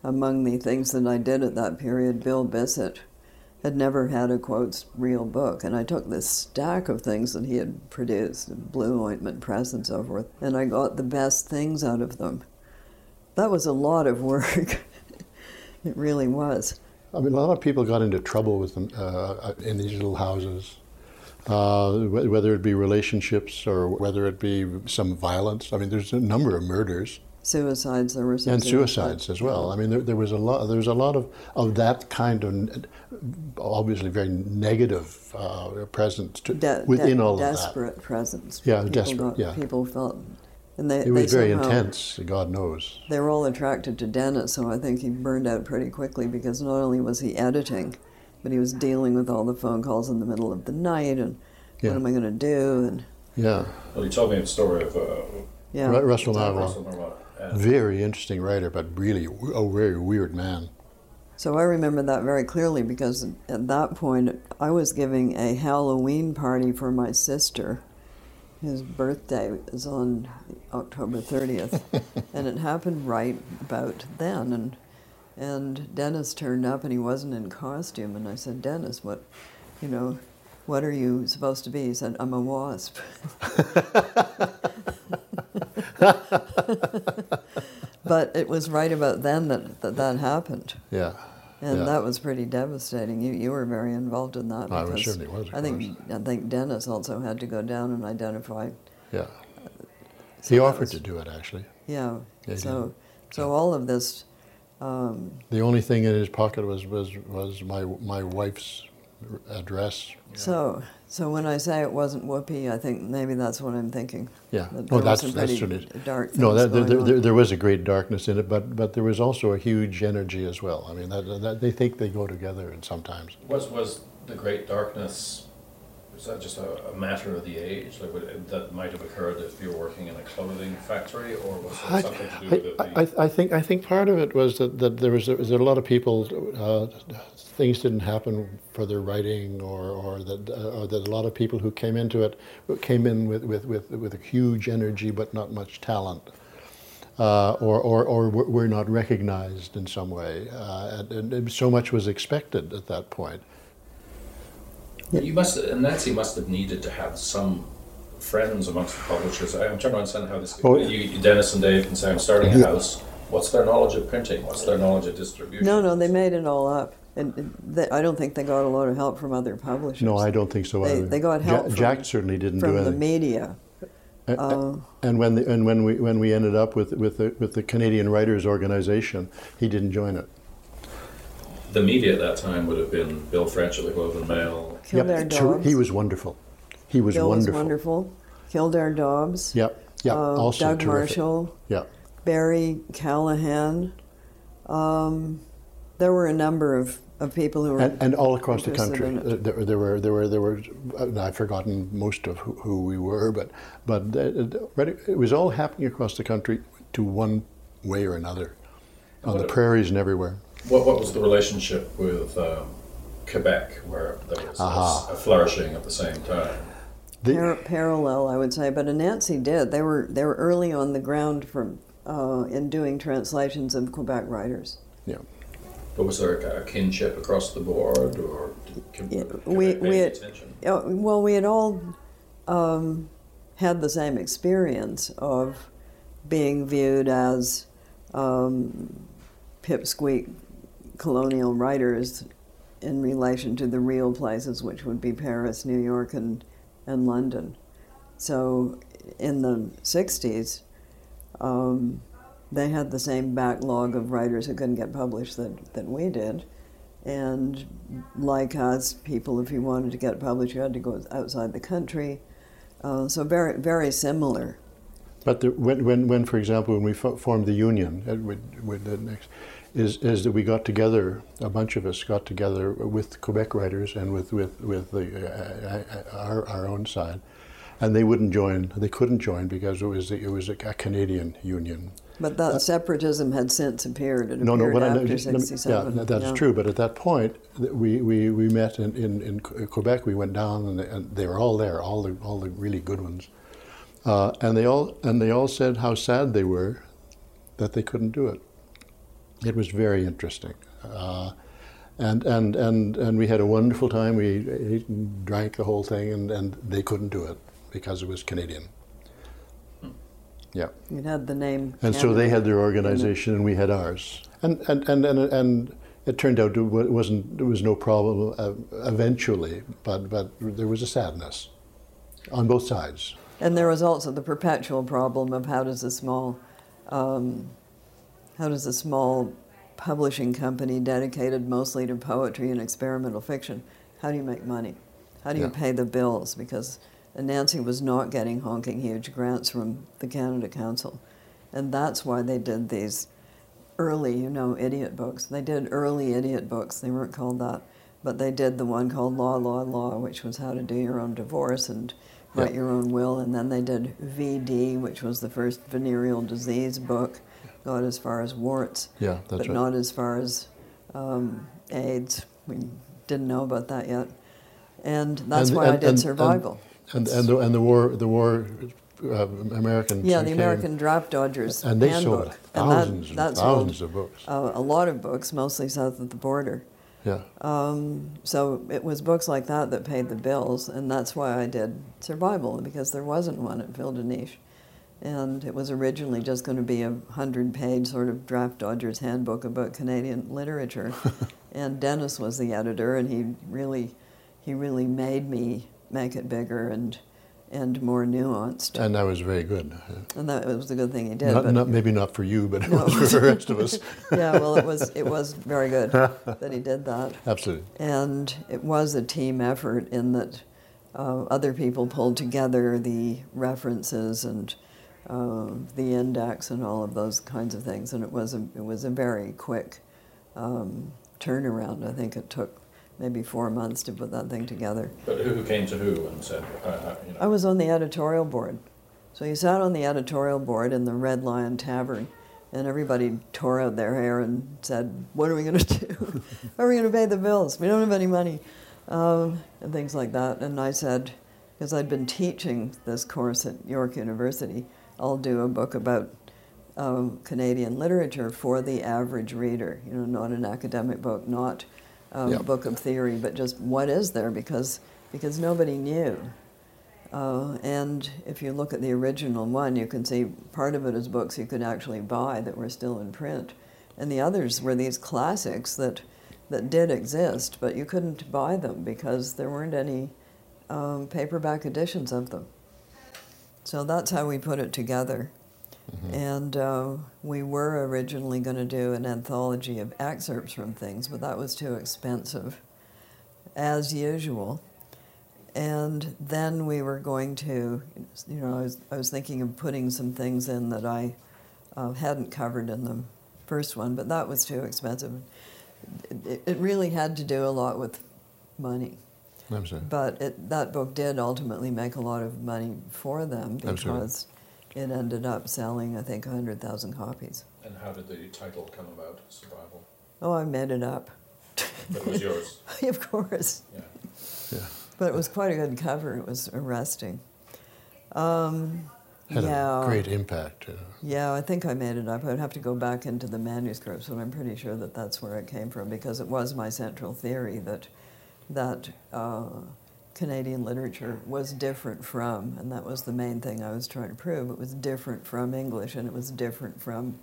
Speaker 3: among the things that I did at that period, Bill Bissett had never had a quotes real book, and I took this stack of things that he had produced, Blue Ointment Press and so forth, and I got the best things out of them. That was a lot of work. it really was.
Speaker 2: I mean, a lot of people got into trouble with them uh, in these little houses, uh, whether it be relationships or whether it be some violence. I mean, there's a number of murders.
Speaker 3: suicides. There were some
Speaker 2: and suicides as well. I mean, there, there was a lot. There was a lot of, of that kind of obviously very negative uh, presence to,
Speaker 3: De-
Speaker 2: within
Speaker 3: de-
Speaker 2: all of that.
Speaker 3: Desperate presence.
Speaker 2: Yeah,
Speaker 3: people
Speaker 2: desperate,
Speaker 3: got-
Speaker 2: yeah.
Speaker 3: people felt, and they
Speaker 2: It was
Speaker 3: they
Speaker 2: very
Speaker 3: somehow-
Speaker 2: intense. God knows.
Speaker 3: They were all attracted to Dennis, so I think he burned out pretty quickly because not only was he editing, but he was dealing with all the phone calls in the middle of the night and
Speaker 2: Yeah.
Speaker 3: what am I going to do and
Speaker 2: Yeah,
Speaker 1: Well, he told me a story of uh,
Speaker 3: yeah.
Speaker 2: Ru- Russell Marlowe,
Speaker 1: Russell Marlowe.
Speaker 2: Very interesting writer, but really a very weird man.
Speaker 3: So I remember that very clearly because at that point I was giving a Halloween party for my sister. His birthday is on October 30th, and it happened right about then. And and Dennis turned up, and he wasn't in costume. And I said, Dennis, what, you know, what are you supposed to be? He said, I'm a wasp. but it was right about then that that, that happened.
Speaker 2: Yeah,
Speaker 3: And
Speaker 2: Yeah.
Speaker 3: that was pretty devastating. You you were very involved in that.
Speaker 2: I was-
Speaker 3: because
Speaker 2: certainly was,
Speaker 3: I think I think Dennis also had to go down and identify.
Speaker 2: yeah.
Speaker 3: so
Speaker 2: He offered
Speaker 3: was-
Speaker 2: to do it actually.
Speaker 3: Yeah.
Speaker 2: Yeah,
Speaker 3: so so all of this. Um,
Speaker 2: The only thing in his pocket was was was my my wife's address.
Speaker 3: So so when I say it wasn't whoopee, I think maybe that's what I'm thinking.
Speaker 2: Yeah.
Speaker 3: That
Speaker 2: Oh, that's
Speaker 3: some
Speaker 2: that's
Speaker 3: pretty
Speaker 2: certainly
Speaker 3: dark.
Speaker 2: no. That, there,
Speaker 3: going
Speaker 2: there,
Speaker 3: on.
Speaker 2: there, there was a great darkness in it, but but there was also a huge energy as well. I mean, that, that they think they go together, and sometimes.
Speaker 1: was was the Great Darkness? Was that just a, a matter of the age, like would, that might have occurred if you were working in a clothing factory, or was it something to do with it?
Speaker 2: I, I, I think I think part of it was that, that there was there was a lot of people uh, things didn't happen for their writing or or that uh, or that a lot of people who came into it came in with with with, with a huge energy but not much talent. Uh, or, or, or were were not recognized in some way. Uh, and, and so much was expected at that point.
Speaker 1: You must, and Nancy must have needed to have some friends amongst the publishers. I'm trying to understand how this.
Speaker 2: Oh,
Speaker 1: you, Dennis and Dave can say, "I'm starting a house." What's their knowledge of printing? What's their knowledge of distribution?
Speaker 3: No, no, they made it all up, and they, I don't think they got a lot of help from other publishers.
Speaker 2: No, I don't think so
Speaker 3: They-
Speaker 2: either.
Speaker 3: they got
Speaker 2: Ja-
Speaker 3: help from-
Speaker 2: Jack certainly didn't do
Speaker 3: from the media.
Speaker 2: A-
Speaker 3: Uh,
Speaker 2: And when the, and when we when we ended up with with the, with the Canadian Writers Organization, he didn't join it.
Speaker 1: The media at that time would have been Bill French at the Globe and Mail.
Speaker 3: Kildare
Speaker 2: Yep, ter-
Speaker 3: Dobbs.
Speaker 2: He was wonderful. He was
Speaker 3: Bill
Speaker 2: wonderful.
Speaker 3: was wonderful. Kildare Dobbs.
Speaker 2: Yep. Yep.
Speaker 3: uh,
Speaker 2: also
Speaker 3: Doug
Speaker 2: terrific.
Speaker 3: Marshall.
Speaker 2: Yeah.
Speaker 3: Barry Callaghan. Um, there were a number of, of people who were
Speaker 2: And, and all across the country. Uh, there, there were there were there were. uh, I've forgotten most of who, who we were, but but uh, it it was all happening across the country to one way or another, on the
Speaker 1: What-
Speaker 2: prairies and everywhere.
Speaker 1: What, what was the relationship with um, Quebec, where there was
Speaker 2: Aha.
Speaker 1: a flourishing at the same time?
Speaker 2: The-
Speaker 3: Par- parallel, I would say, but Anansi did. They were they were early on the ground from uh, in doing translations of Quebec writers.
Speaker 2: yeah.
Speaker 1: But was there a, a kinship across the board, or did Quebec
Speaker 3: Yeah, we-
Speaker 1: pay
Speaker 3: we had-
Speaker 1: attention?
Speaker 3: Uh, well, we had all um, had the same experience of being viewed as um, pipsqueak colonial writers in relation to the real places, which would be Paris, New York, and, and London. So in the 60s, um, they had the same backlog of writers who couldn't get published that, that we did. And like us, people, if you wanted to get published, you had to go outside the country. Uh, so very, very similar.
Speaker 2: But the, when, when, when, for example, when we fo- formed the union, uh, with, with the next, is, is that we got together, a bunch of us got together with Quebec writers and with, with, with the, uh, uh, our, our own side, and they wouldn't join, they couldn't join because it was, it was a, a Canadian union.
Speaker 3: But that separatism had since appeared. It
Speaker 2: Uh, No, no,
Speaker 3: appeared
Speaker 2: I
Speaker 3: after
Speaker 2: let
Speaker 3: 67.
Speaker 2: Yeah, that's
Speaker 3: yeah.
Speaker 2: true. But at that point, we, we, we met in, in, in Quebec. We went down, and they, and they were all there, all the all the really good ones, uh, and they all and they all said how sad they were that they couldn't do it. It was very interesting, uh, and and and and we had a wonderful time. We ate and drank the whole thing, and, and they couldn't do it because it was Canadian. Yeah.
Speaker 3: It had the name.
Speaker 2: And so they had their organization, and we had ours. And and and and, and it turned out it wasn't there was no problem uh, eventually, but but there was a sadness on both sides.
Speaker 3: And there was also the perpetual problem of how does a small um, how does a small publishing company dedicated mostly to poetry and experimental fiction, how do you make money? How do you pay the bills? Because Nancy was not getting honking huge grants from the Canada Council. And that's why they did these early, you know, idiot books. They did early idiot books. They weren't called that. But they did the one called Law, Law, Law, which was how to do your own divorce and write
Speaker 2: Yeah.
Speaker 3: your own will. And then they did VD, which was the first venereal disease book, got as far as warts,
Speaker 2: Yeah, that's
Speaker 3: but
Speaker 2: right.
Speaker 3: not as far as um, AIDS. We didn't know about that yet. And that's
Speaker 2: And-
Speaker 3: why I
Speaker 2: and-
Speaker 3: did
Speaker 2: and-
Speaker 3: survival.
Speaker 2: And and the, and the war the war uh, American
Speaker 3: yeah, the American Draft Dodgers
Speaker 2: and they
Speaker 3: handbook.
Speaker 2: sold
Speaker 3: and that-
Speaker 2: thousands and
Speaker 3: that
Speaker 2: thousands
Speaker 3: sold,
Speaker 2: of books.
Speaker 3: uh, a lot of books, mostly south of the border.
Speaker 2: yeah,
Speaker 3: Um, so it was books like that that paid the bills, and that's why I did survival because there wasn't one at Phil Niche, and it was originally just going to be a hundred-page sort of draft Dodgers handbook about Canadian literature, and Dennis was the editor, and he really, he really made me make it bigger and and more nuanced,
Speaker 2: and that was very good.
Speaker 3: and that was a good thing he did.
Speaker 2: Not, not maybe not for you, but it
Speaker 3: No.
Speaker 2: was for the rest of us.
Speaker 3: yeah, well, it was it was very good that he did that.
Speaker 2: Absolutely.
Speaker 3: And it was a team effort in that uh, other people pulled together the references and uh, the index and all of those kinds of things. And it was a, it was a very quick um, turnaround. I think it took maybe four months to put that thing together.
Speaker 1: But who came to who and said, uh, uh, you know,
Speaker 3: I was on the editorial board. So you sat on the editorial board in the Red Lion Tavern, and everybody tore out their hair and said, What are we going to do? How are we going to pay the bills? We don't have any money. Um, and things like that. And I said, because I'd been teaching this course at York University, I'll do a book about um, Canadian literature for the average reader. You know, not an academic book, not a
Speaker 2: Yeah.
Speaker 3: book of theory, but just what is there because because nobody knew. Uh, and if you look at the original one, you can see part of it is books you could actually buy that were still in print, and the others were these classics that that did exist, but you couldn't buy them because there weren't any um, paperback editions of them. So that's how we put it together. And uh, we were originally going to do an anthology of excerpts from things, but that was too expensive, as usual. And then we were going to, you know, I was, I was thinking of putting some things in that I uh, hadn't covered in the first one, but that was too expensive. It, it really had to do a lot with money.
Speaker 2: Absolutely.
Speaker 3: But it, that book did ultimately make a lot of money for them
Speaker 2: Absolutely.
Speaker 3: because it ended up selling, I think, 100,000 copies.
Speaker 1: and how did the title come about, Survival?
Speaker 3: Oh, I made it up.
Speaker 1: But it was yours.
Speaker 3: of course.
Speaker 1: Yeah.
Speaker 2: Yeah.
Speaker 3: But it was quite a good cover. It was arresting. Um,
Speaker 2: Had
Speaker 3: yeah.
Speaker 2: a great impact. Uh,
Speaker 3: Yeah, I think I made it up. I'd have to go back into the manuscripts, but I'm pretty sure that that's where it came from because it was my central theory that that uh, Canadian literature was different from, and that was the main thing I was trying to prove. It was different from English, and it was different from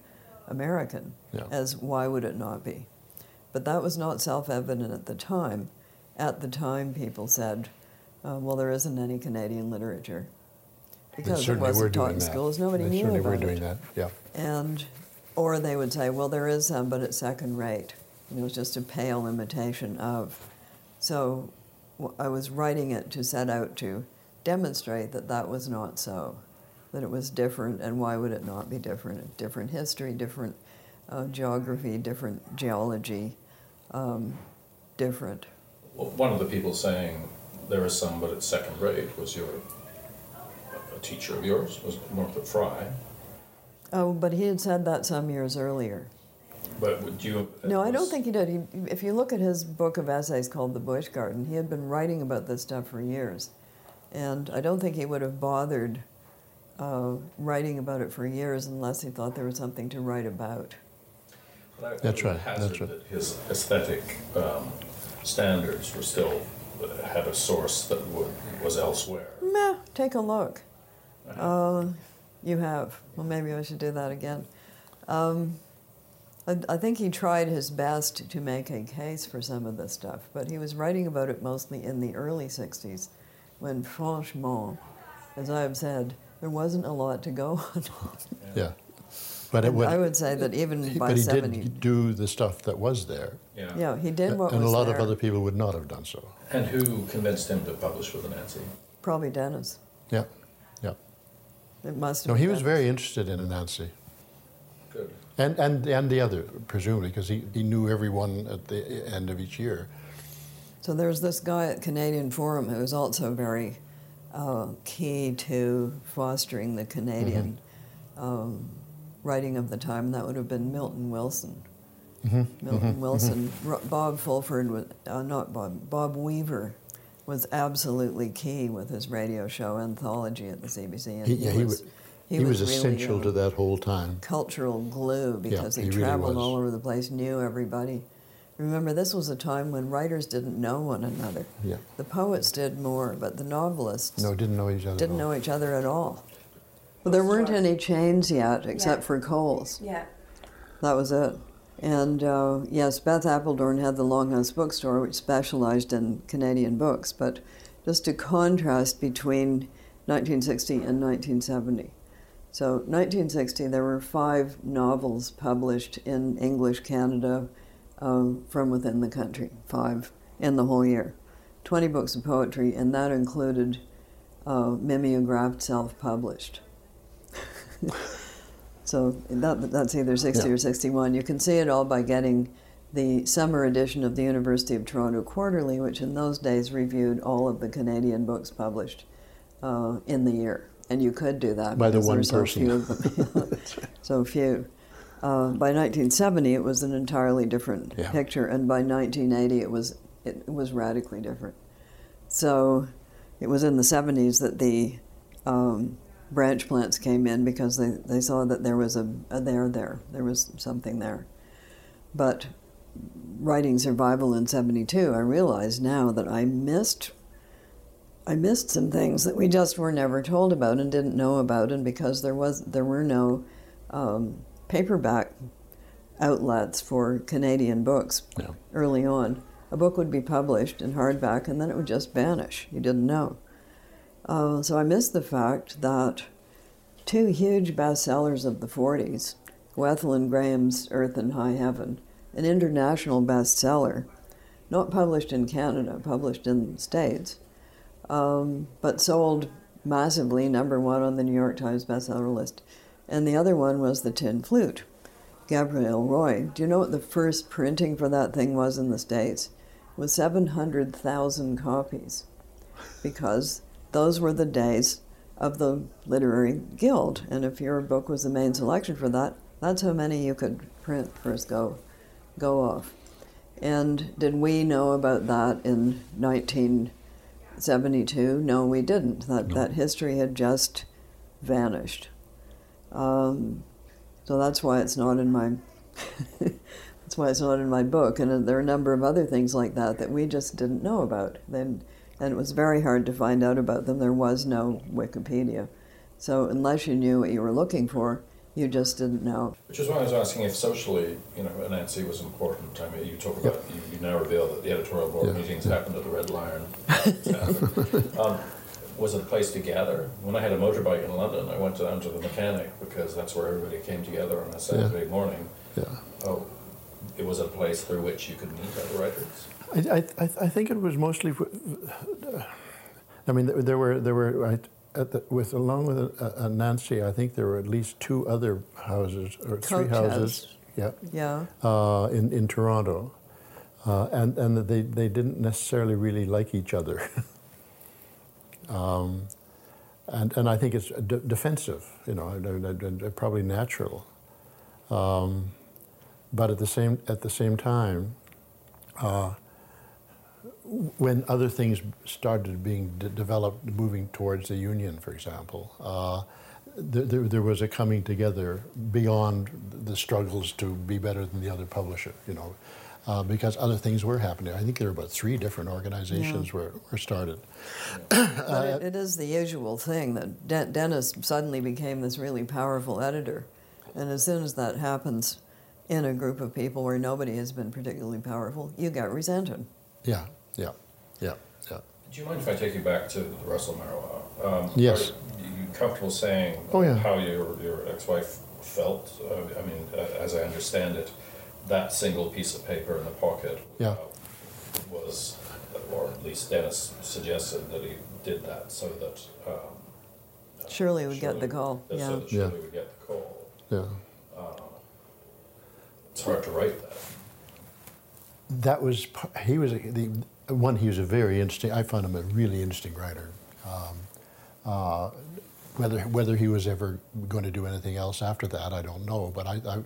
Speaker 3: American.
Speaker 2: Yeah.
Speaker 3: As why would it not be? But that was not self-evident at the time. At the time, people said, uh, "Well, there isn't any Canadian literature." Because it wasn't taught in
Speaker 2: that.
Speaker 3: schools, nobody
Speaker 2: they
Speaker 3: knew
Speaker 2: certainly
Speaker 3: about
Speaker 2: were
Speaker 3: it.
Speaker 2: doing that. Yeah.
Speaker 3: And, or they would say, well, there is some, but it's second rate. You know, it's just a pale imitation of. So I was writing it to set out to demonstrate that that was not so, that it was different, and why would it not be different? Different history, different uh, geography, different geology, um, different.
Speaker 1: Well, one of the people saying there is some, but it's second rate, was your a teacher of yours, was Northrop Frye.
Speaker 3: Oh, but he had said that some years earlier.
Speaker 1: But would you?
Speaker 3: No, I don't think he did. He, if you look at his book of essays called The Bush Garden, he had been writing about this stuff for years. And I don't think he would have bothered uh, writing about it for years unless he thought there was something to write about.
Speaker 1: But I- I
Speaker 2: That's
Speaker 1: would
Speaker 2: right, that's right.
Speaker 1: that His aesthetic um, standards were still had a source that would, was elsewhere.
Speaker 3: Meh, take a look. Uh, you have. Well, maybe I should do that again. Um, I, I think he tried his best to make a case for some of this stuff, but he was writing about it mostly in the early 60s when, franchement, as I have said, there wasn't a lot to go on.
Speaker 2: Yeah. But it
Speaker 3: And
Speaker 2: would,
Speaker 3: I would say that even
Speaker 2: he-
Speaker 3: by
Speaker 2: but he
Speaker 3: 70,
Speaker 2: did do the stuff that was there,
Speaker 1: Yeah.
Speaker 3: yeah, he did what
Speaker 2: and a lot
Speaker 3: there.
Speaker 2: of other people would not have done so.
Speaker 1: And who convinced him to publish with Anansi?
Speaker 3: Probably Dennis.
Speaker 2: Yeah, yeah.
Speaker 3: It must have
Speaker 2: No,
Speaker 3: been
Speaker 2: he was very interested in Anansi. And, and, and the other, presumably, because he, he knew everyone at the end of each year.
Speaker 3: So there's this guy at Canadian Forum who was also very uh, key to fostering the Canadian
Speaker 2: Mm-hmm.
Speaker 3: um, writing of the time, and that would have been Milton Wilson.
Speaker 2: Mm-hmm.
Speaker 3: Milton Wilson, Ro- Bob Fulford, was, uh, not Bob, Bob Weaver was absolutely key with his radio show anthology at the CBC. And
Speaker 2: He, yeah, he, was, he, was,
Speaker 3: really,
Speaker 2: essential to that whole time.
Speaker 3: cultural glue because
Speaker 2: he
Speaker 3: he,
Speaker 2: really
Speaker 3: traveled
Speaker 2: was.
Speaker 3: all over the place, knew everybody. Remember, this was a time when writers didn't know one another.
Speaker 2: Yeah.
Speaker 3: The poets did more, but the novelists
Speaker 2: No, didn't know each other.
Speaker 3: didn't
Speaker 2: at all.
Speaker 3: know each other at all. Well, there weren't any chains yet, except
Speaker 4: Yeah.
Speaker 3: for Coles.
Speaker 4: Yeah.
Speaker 3: That was it. And uh, yes, Beth Appeldoorn had the Longhouse Bookstore, which specialized in Canadian books. But just to contrast between 1960 and 1970. So, 1960, there were five novels published in English Canada um, from within the country, five in the whole year. 20 books of poetry, and that included uh, mimeographed self published. So that, that's either 60
Speaker 2: Yeah.
Speaker 3: or 61. You can see it all by getting the summer edition of the University of Toronto Quarterly, which in those days reviewed all of the Canadian books published uh, in the year. And you could do that
Speaker 2: By the one
Speaker 3: there's so
Speaker 2: person.
Speaker 3: few of them. so few. Uh, by 1970, it was an entirely different
Speaker 2: Yeah.
Speaker 3: picture, and by 1980, it was it was radically different. So, it was in the 70s that the um, branch plants came in because they, they saw that there was a, a there there. There was something there. But writing survival in 72, I realize now that I missed I missed some things that we just were never told about and didn't know about, and because there was there were no um, paperback outlets for Canadian books
Speaker 2: Yeah.
Speaker 3: early on, a book would be published in hardback and then it would just vanish. You didn't know. Uh, so I missed the fact that two huge bestsellers of the 40s, Gwethalyn Graham's Earth and High Heaven, an international bestseller, not published in Canada, published in the States, um, but sold massively, number one on the New York Times bestseller list. And the other one was The Tin Flute, Gabrielle Roy. Do you know what the first printing for that thing was in the States? It was 700,000 copies because those were the days of the literary guild. And if your book was the main selection for that, that's how many you could print first go, go off. And did we know about that in 1972? No, we didn't. That,
Speaker 2: No.
Speaker 3: that history had just vanished. Um, so that's why it's not in my that's why it's not in my book. And there are a number of other things like that that we just didn't know about. Then, and it was very hard to find out about them. There was no Wikipedia, so unless you knew what you were looking for, you just didn't know.
Speaker 1: Which is why I was asking if socially, you know, Nancy was important. I mean, you talk about, you, you now reveal that the editorial board
Speaker 2: Yeah.
Speaker 1: meetings happened at the Red Lion. um, was it a place to gather? When I had a motorbike in London, I went down to the mechanic because that's where everybody came together on a Saturday morning.
Speaker 2: Yeah.
Speaker 1: Oh, it was a place through which you could meet other writers.
Speaker 2: I, I, I think it was mostly. I mean, there- there were there were I, at the, with along with uh, Nancy. I think there were at least two other houses or three houses. Yeah,
Speaker 3: Yeah,
Speaker 2: uh, in in Toronto, uh, and and they they didn't necessarily really like each other. um, and and I think it's de- defensive. You know, and- and- and probably natural. Um, but at the same at the same time, uh, when other things started being de- developed, moving towards the union, for example, uh, there, there, there was a coming together beyond the struggles to be better than the other publisher. You know. Uh, because other things were happening. I think there were about three different organizations were, were started.
Speaker 3: but it, it is the usual thing that De- Dennis suddenly became this really powerful editor, and as soon as that happens in a group of people where nobody has been particularly powerful, you get resented.
Speaker 2: Yeah, yeah, yeah, yeah.
Speaker 1: Do you mind if I take you back to the Russell Marois? Um,
Speaker 2: Yes.
Speaker 1: Are you comfortable saying
Speaker 2: Oh, yeah.
Speaker 1: how your, your ex-wife felt. Uh, I mean, uh, as I understand it, that single piece of paper in the pocket
Speaker 2: Yeah.
Speaker 1: uh, was, or at least Dennis suggested that he did that so that. Um, uh,
Speaker 3: Shirley would get the call, yeah.
Speaker 1: So that
Speaker 2: Yeah.
Speaker 1: Shirley would get the call.
Speaker 2: Yeah.
Speaker 1: It's hard to write that.
Speaker 2: That was he was a, the one. He was a very interesting. I found him a really interesting writer. Um, uh, whether whether he was ever going to do anything else after that, I don't know. But I, I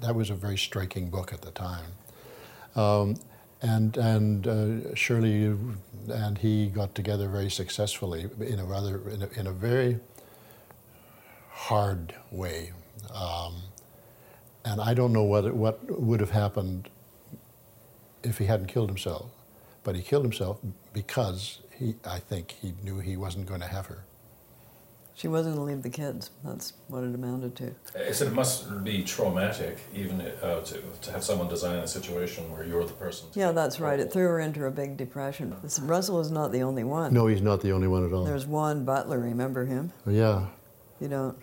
Speaker 2: that was a very striking book at the time. Um, and and uh, Shirley and he got together very successfully in a rather in a, in a very hard way. Um, and I don't know what what would have happened if he hadn't killed himself. But he killed himself because he, I think he knew he wasn't going to have her.
Speaker 3: She wasn't going to leave the kids. That's what it amounted to.
Speaker 1: I said it must be traumatic, even uh, to, to have someone design a situation where you're the person. to
Speaker 3: Yeah, that's right. It threw her into a big depression. This- Russell is not the only one.
Speaker 2: No, he's not the only one at all.
Speaker 3: There's Juan Butler. Remember him?
Speaker 2: yeah,
Speaker 3: You don't.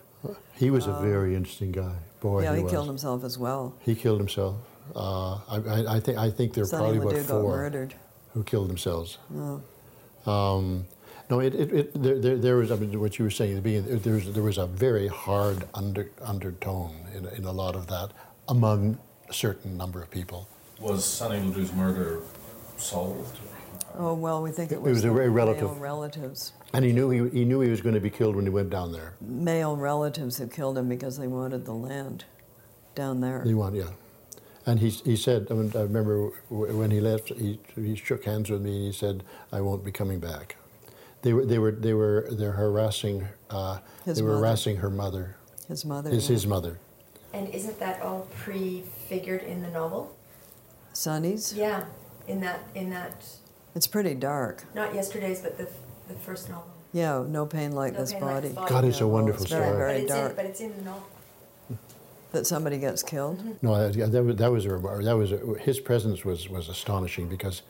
Speaker 2: he was a very interesting guy. Boy,
Speaker 3: yeah, he,
Speaker 2: was.
Speaker 3: killed himself as well.
Speaker 2: He killed himself. Uh, I, I, I think I think there are
Speaker 3: Sonny
Speaker 2: probably
Speaker 3: Ladoo
Speaker 2: about
Speaker 3: got
Speaker 2: four
Speaker 3: murdered.
Speaker 2: Who killed themselves.
Speaker 3: Oh.
Speaker 2: Um, no, it, it, it there, there, there was I mean, what you were saying at the beginning. There was there was a very hard under, undertone in, in a lot of that among a certain number of people.
Speaker 1: Was Sonny Ladoo's murder solved?
Speaker 3: Oh well, we think it
Speaker 2: It
Speaker 3: was,
Speaker 2: was a very relative-
Speaker 3: male relatives,
Speaker 2: And he knew he, he knew he was going to be killed when he went down there.
Speaker 3: male relatives who killed him because they wanted the land down there.
Speaker 2: He won, yeah. And he, he said, I, mean, I remember when he left, he, he shook hands with me and he said, I won't be coming back. They were, they were, they were, they're harassing, uh,
Speaker 3: His
Speaker 2: they were
Speaker 3: mother.
Speaker 2: harassing her mother,
Speaker 3: His mother.
Speaker 2: his,
Speaker 3: yeah.
Speaker 2: his mother.
Speaker 4: And isn't that all prefigured in the novel?
Speaker 3: Sonny's.
Speaker 4: Yeah, in that in that
Speaker 3: It's pretty dark.
Speaker 4: not yesterday's, but the the first novel.
Speaker 3: Yeah, no pain like
Speaker 4: No
Speaker 3: this
Speaker 4: Pain
Speaker 3: body.
Speaker 4: This Body.
Speaker 2: God, it's
Speaker 3: Yeah,
Speaker 2: a
Speaker 3: well,
Speaker 2: wonderful
Speaker 3: it's very, very
Speaker 4: but it's
Speaker 3: dark.
Speaker 4: in but it's in the novel.
Speaker 3: That somebody gets killed.
Speaker 2: No, that, that was that was a, that was a, his presence was was astonishing because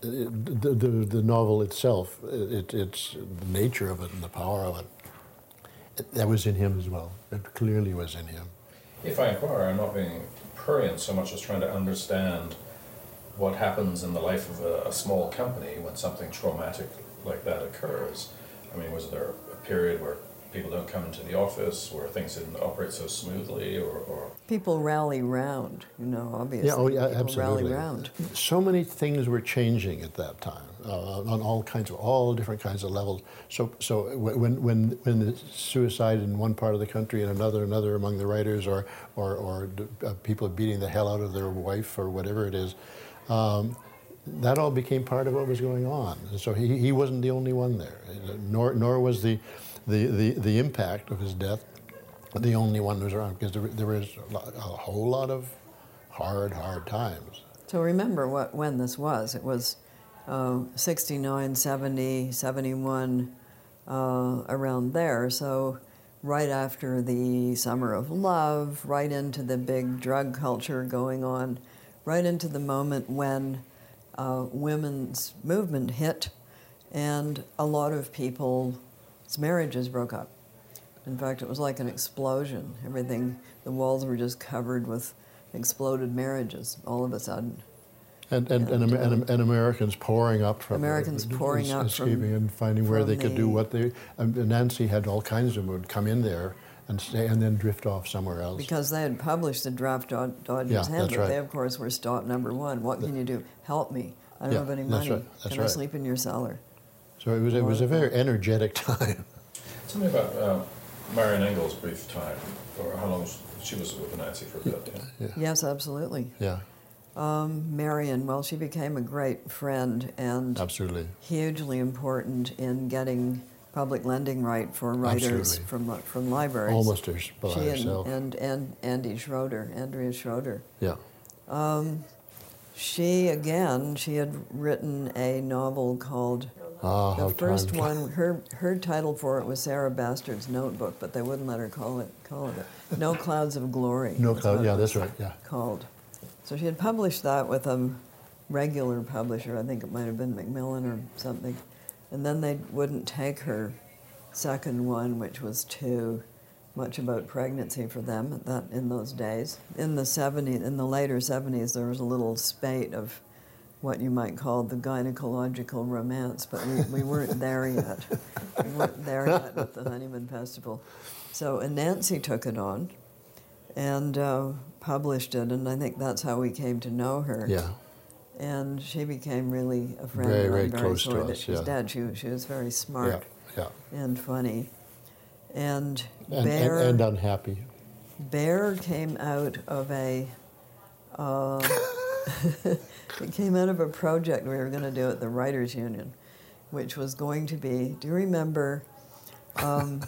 Speaker 2: the, the, the novel itself, it, it's the nature of it and the power of it, it, that was in him as well. It clearly was in him.
Speaker 1: If I inquire, I'm not being prurient so much as trying to understand what happens in the life of a, a small company when something traumatic like that occurs. I mean, was there a period where people don't come into the office, where things didn't operate so smoothly, or, or
Speaker 3: People rally round, you know, obviously.
Speaker 2: Yeah, oh yeah,
Speaker 3: People
Speaker 2: absolutely.
Speaker 3: rally round.
Speaker 2: So many things were changing at that time uh, on all kinds of all different kinds of levels. So so when when when the suicide in one part of the country and another another among the writers or or or uh, people beating the hell out of their wife or whatever it is. Um, that all became part of what was going on. So he, he wasn't the only one there, nor, nor was the, the, the, the impact of his death the only one who was around, because there, there was a, whole lot of hard, hard times.
Speaker 3: So remember what when this was. It was uh, 69, 70, 71, uh, around there. So right after the summer of love, right into the big drug culture going on, right into the moment when uh, women's movement hit, and a lot of people's marriages broke up. In fact, it was like an explosion. Everything, the walls were just covered with exploded marriages all of a sudden.
Speaker 2: And, and, and,
Speaker 3: And,
Speaker 2: and, Americans pouring up from
Speaker 3: Americans pouring
Speaker 2: es-
Speaker 3: up
Speaker 2: escaping
Speaker 3: from-
Speaker 2: and finding where they could do what they. And Nancy had all kinds of them would come in there and stay and then drift off somewhere else.
Speaker 3: Because they had published the draft Dod- Dodgers
Speaker 2: Yeah,
Speaker 3: Handbook,
Speaker 2: right.
Speaker 3: they of course were stop number one. What can you do? Help me. I don't
Speaker 2: Yeah,
Speaker 3: have any
Speaker 2: that's
Speaker 3: money.
Speaker 2: right, that's
Speaker 3: can I sleep in your cellar?
Speaker 2: So it was it was a very energetic time.
Speaker 1: Tell me about uh, Marian Engel's brief time, or how long she was with the Nancy for a bit. Yeah.
Speaker 3: Yes, absolutely.
Speaker 2: Yeah,
Speaker 3: Um, Marian, well, she became a great friend and
Speaker 2: absolutely.
Speaker 3: hugely important in getting public lending right for writers
Speaker 2: Absolutely.
Speaker 3: from from libraries.
Speaker 2: Almost her, by
Speaker 3: she and,
Speaker 2: herself.
Speaker 3: and and Andy Schroeder, Andrea Schroeder.
Speaker 2: yeah.
Speaker 3: She again, she had written a novel called
Speaker 2: Ah, how
Speaker 3: The first one, her her title for it was Sarah Bastard's Notebook, but they wouldn't let her call it call it. it. No Clouds of Glory.
Speaker 2: No
Speaker 3: was
Speaker 2: cloud.
Speaker 3: what
Speaker 2: Yeah, that's right. Yeah.
Speaker 3: Called. So she had published that with a regular publisher. I think it might have been Macmillan or something, and then they wouldn't take her second one, which was too much about pregnancy for them that in those days. In the 70s, in the later 70s, there was a little spate of what you might call the gynecological romance, but we, we weren't there yet. We weren't there yet with the Honeymoon Festival. So and Nancy took it on and uh, published it, and I think that's how we came to know her.
Speaker 2: Yeah.
Speaker 3: And she became really a friend.
Speaker 2: Very, very
Speaker 3: very
Speaker 2: close to us,
Speaker 3: she's
Speaker 2: yeah.
Speaker 3: dead. She, she was very smart
Speaker 2: Yeah. Yeah.
Speaker 3: and funny. And,
Speaker 2: And, and, and unhappy.
Speaker 3: Bear came out of a uh, it came out of a project we were going to do at the Writers Union, which was going to be. Do you remember um,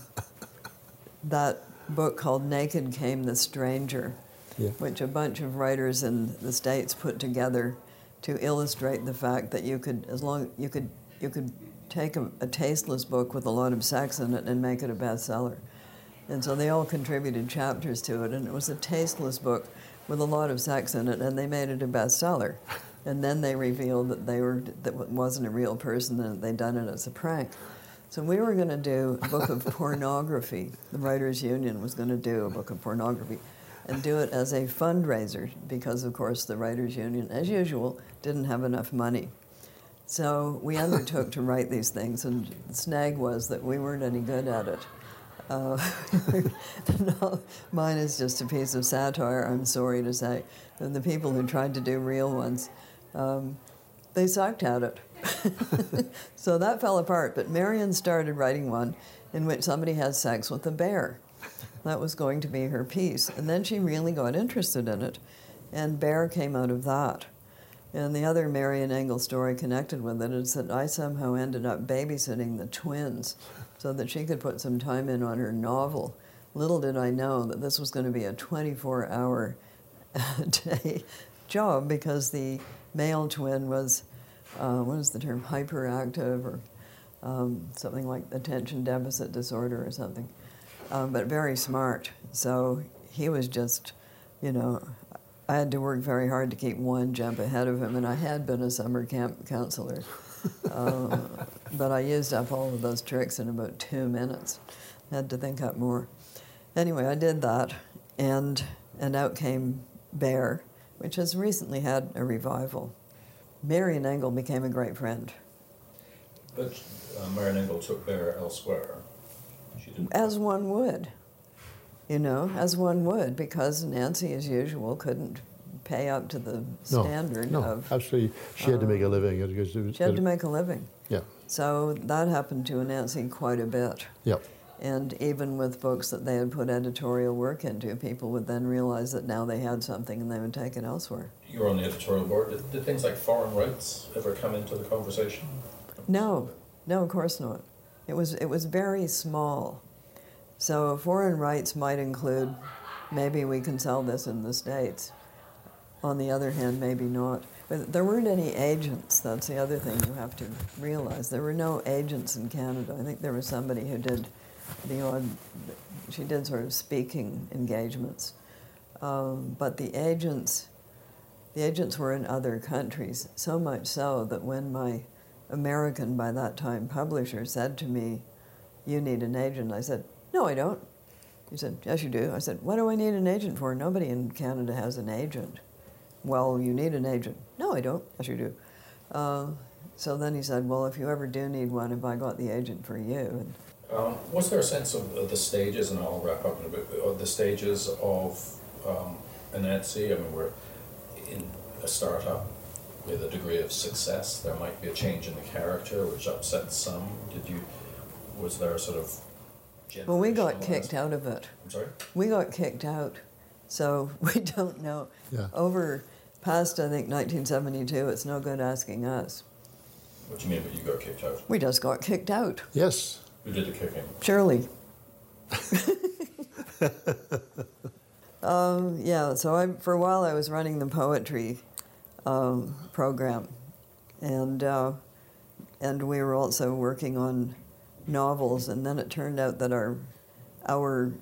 Speaker 3: that book called "Naked Came the Stranger"?
Speaker 2: Yeah.
Speaker 3: which a bunch of writers in the states put together to illustrate the fact that you could, as long you could, you could take a, a tasteless book with a lot of sex in it and make it a bestseller. And so they all contributed chapters to it, and it was a tasteless book with a lot of sex in it, and they made it a bestseller. And then they revealed that they were that it wasn't a real person, and that they'd done it as a prank. So we were going to do a book of pornography. The Writers Union was going to do a book of pornography and do it as a fundraiser because, of course, the Writers Union, as usual, didn't have enough money. So we undertook to write these things, and the snag was that we weren't any good at it. Uh, mine is just a piece of satire, I'm sorry to say. And the people who tried to do real ones, um, they sucked at it. so that fell apart. But Marian started writing one in which somebody has sex with a bear. That was going to be her piece. And then she really got interested in it, and Bear came out of that. And the other Marian Engel story connected with it is that I somehow ended up babysitting the twins so that she could put some time in on her novel. Little did I know that this was going to be a 24 hour day job because the male twin was, uh, what is the term, hyperactive or um, something like attention deficit disorder or something, um, but very smart. So he was just, you know, I had to work very hard to keep one jump ahead of him, and I had been a summer camp counselor. Uh, but I used up all of those tricks in about two minutes. Had to think up more. Anyway, I did that, and and out came Bear, which has recently had a revival. Marian Engel became a great friend,
Speaker 1: But uh, Marian Engel took Bear elsewhere.
Speaker 3: As one would, you know, as one would, because Nancy, as usual, couldn't pay up to the standard
Speaker 2: no,
Speaker 3: of.
Speaker 2: absolutely. She had to make a um, living. Because it was,
Speaker 3: She had to make a living.
Speaker 2: Yeah.
Speaker 3: So that happened to Nancy quite a bit.
Speaker 2: Yeah.
Speaker 3: And even with books that they had put editorial work into, people would then realize that now they had something and they would take it elsewhere.
Speaker 1: You were on the editorial board. Did, did things like foreign rights ever come into the conversation?
Speaker 3: No, no, of course not. It was it was very small. So foreign rights might include maybe we can sell this in the states. On the other hand, maybe not. But there weren't any agents. That's the other thing you have to realize. There were no agents in Canada. I think there was somebody who did the odd. She did sort of speaking engagements, um, but the agents, the agents were in other countries. So much so that when my American, by that time, publisher said to me, You need an agent. I said, No, I don't. He said, Yes, you do. I said, What do I need an agent for? Nobody in Canada has an agent. Well, you need an agent. No, I don't. Yes, you do. Uh, so then he said, Well, if you ever do need one, have I got the agent for you? And
Speaker 1: Um, was there a sense of uh, the stages, and I'll wrap up in a bit, of the stages of um, Anansi? I mean, we're in a startup with a degree of success. There might be a change in the character, which upsets some. Did you, was there a sort of
Speaker 3: well, we got kicked out of it.
Speaker 1: I'm sorry?
Speaker 3: We got kicked out. So we don't know.
Speaker 2: Yeah.
Speaker 3: Over past, I think, 1972, it's no good asking us.
Speaker 1: What do you mean, but you got kicked out?
Speaker 3: We just got kicked out.
Speaker 2: Yes.
Speaker 1: Who did the kicking?
Speaker 3: Shirley. um, yeah, so I, for a while I was running the poetry um, program, and uh, and we were also working on novels. And then it turned out that our our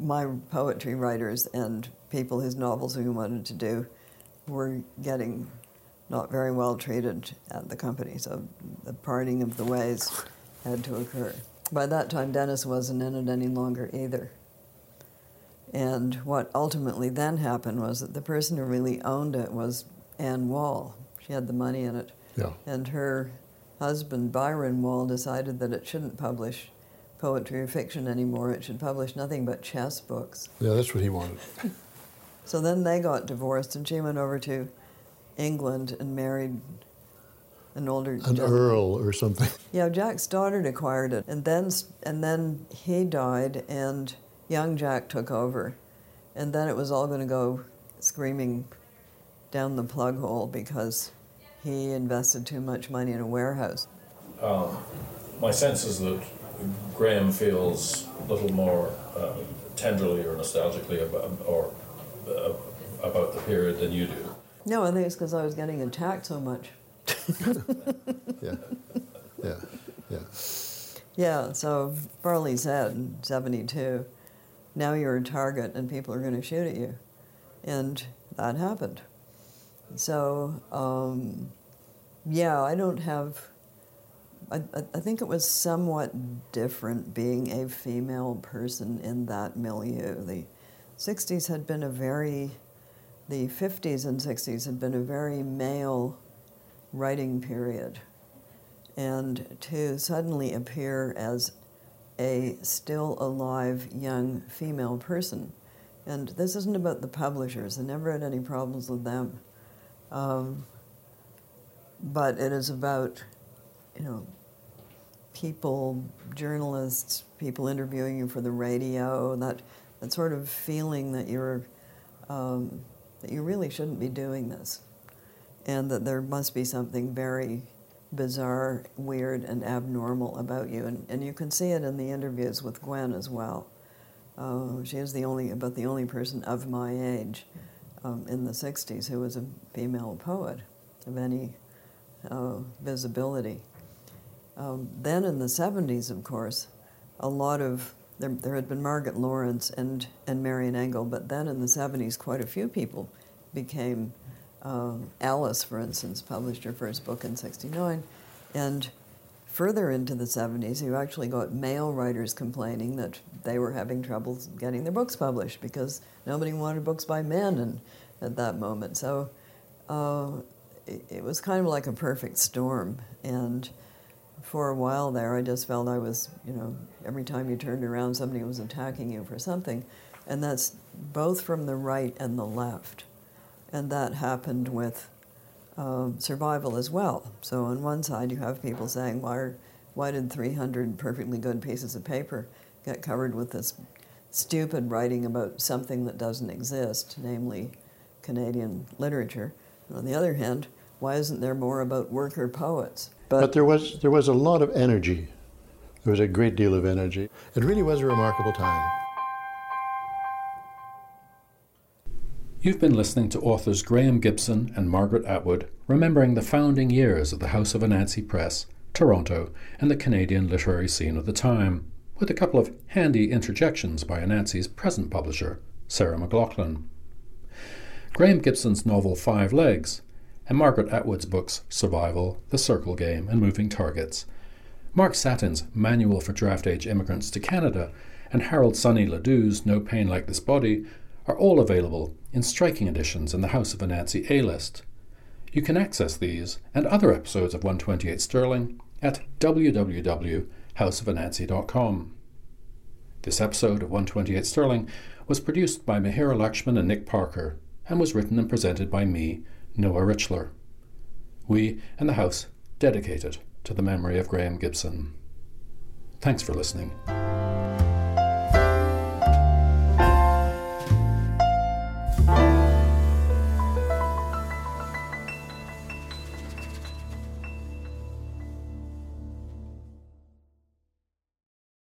Speaker 3: my poetry writers and people whose novels we wanted to do were getting not very well treated at the company. So the parting of the ways had to occur. by that time, Dennis wasn't in it any longer either. And what ultimately then happened was that the person who really owned it was Anne Wall. She had the money in it.
Speaker 2: Yeah.
Speaker 3: And her husband, Byron Wall, decided that it shouldn't publish poetry or fiction anymore. It should publish nothing but chess books.
Speaker 2: Yeah, that's what he wanted.
Speaker 3: So then they got divorced, and she went over to England and married an older
Speaker 2: An
Speaker 3: gentleman.
Speaker 2: earl or something.
Speaker 3: Yeah, Jack Stoddart acquired it, and then and then he died, and young Jack took over, and then it was all going to go screaming down the plug hole because he invested too much money in a warehouse.
Speaker 5: Um, my sense is that Graeme feels a little more uh, tenderly or nostalgically about, or uh, about the period than you do.
Speaker 3: No, I think it's because I was getting attacked so much.
Speaker 2: Yeah. Yeah. Yeah.
Speaker 3: Yeah, so Farley said in 72, now you're a target and people are going to shoot at you. And that happened. So, um, yeah, I don't have. I, I- think it was somewhat different being a female person in that milieu. The 60s had been a very. The 50s and 60s had been a very male writing period and to suddenly appear as a still alive young female person. And this isn't about the publishers, I never had any problems with them. Um, but it is about, you know, people, journalists, people interviewing you for the radio, that, that sort of feeling that you're, um, that you really shouldn't be doing this and that there must be something very bizarre, weird, and abnormal about you. And, and you can see it in the interviews with Gwen as well. Uh, she is the only, about the only person of my age um, in the 60s who was a female poet of any uh, visibility. Um, then in the 70s, of course, a lot of there, there had been Margaret Laurence and, and Marian Engel, but then in the 70s, quite a few people became um, Alice, for instance, published her first book in 69. And further into the 70s, you actually got male writers complaining that they were having trouble getting their books published because nobody wanted books by men and, at that moment. So uh, it, it was kind of like a perfect storm. And for a while there, I just felt I was, you know, every time you turned around, somebody was attacking you for something. And that's both from the right and the left and that happened with um, survival as well. So on one side, you have people saying, "Why, are, why did 300 perfectly good pieces of paper get covered with this stupid writing about something that doesn't exist, namely Canadian literature?" And on the other hand, why isn't there more about worker poets?
Speaker 2: But there was there was a lot of energy. There was a great deal of energy. It really was a remarkable time.
Speaker 1: You've been listening to authors Graeme Gibson and Margaret Atwood remembering the founding years of the House of Anansi Press, Toronto, and the Canadian literary scene of the time, with a couple of handy interjections by Anansi's present publisher, Sarah MacLachlan. Graeme Gibson's novel Five Legs, and Margaret Atwood's books Survival, The Circle Game, and Moving Targets, Mark Satin's Manual for Draft Age Immigrants to Canada, and Harold Sonny Ladoo's No Pain Like This Body are all available in striking editions in the House of Anansi A list. You can access these and other episodes of 128 Sterling at www.houseofanansi.com. This episode of 128 Sterling was produced by Mahira Lakshman and Nick Parker and was written and presented by me, Noah Richler. We and the House dedicate it to the memory of Graeme Gibson. Thanks for listening.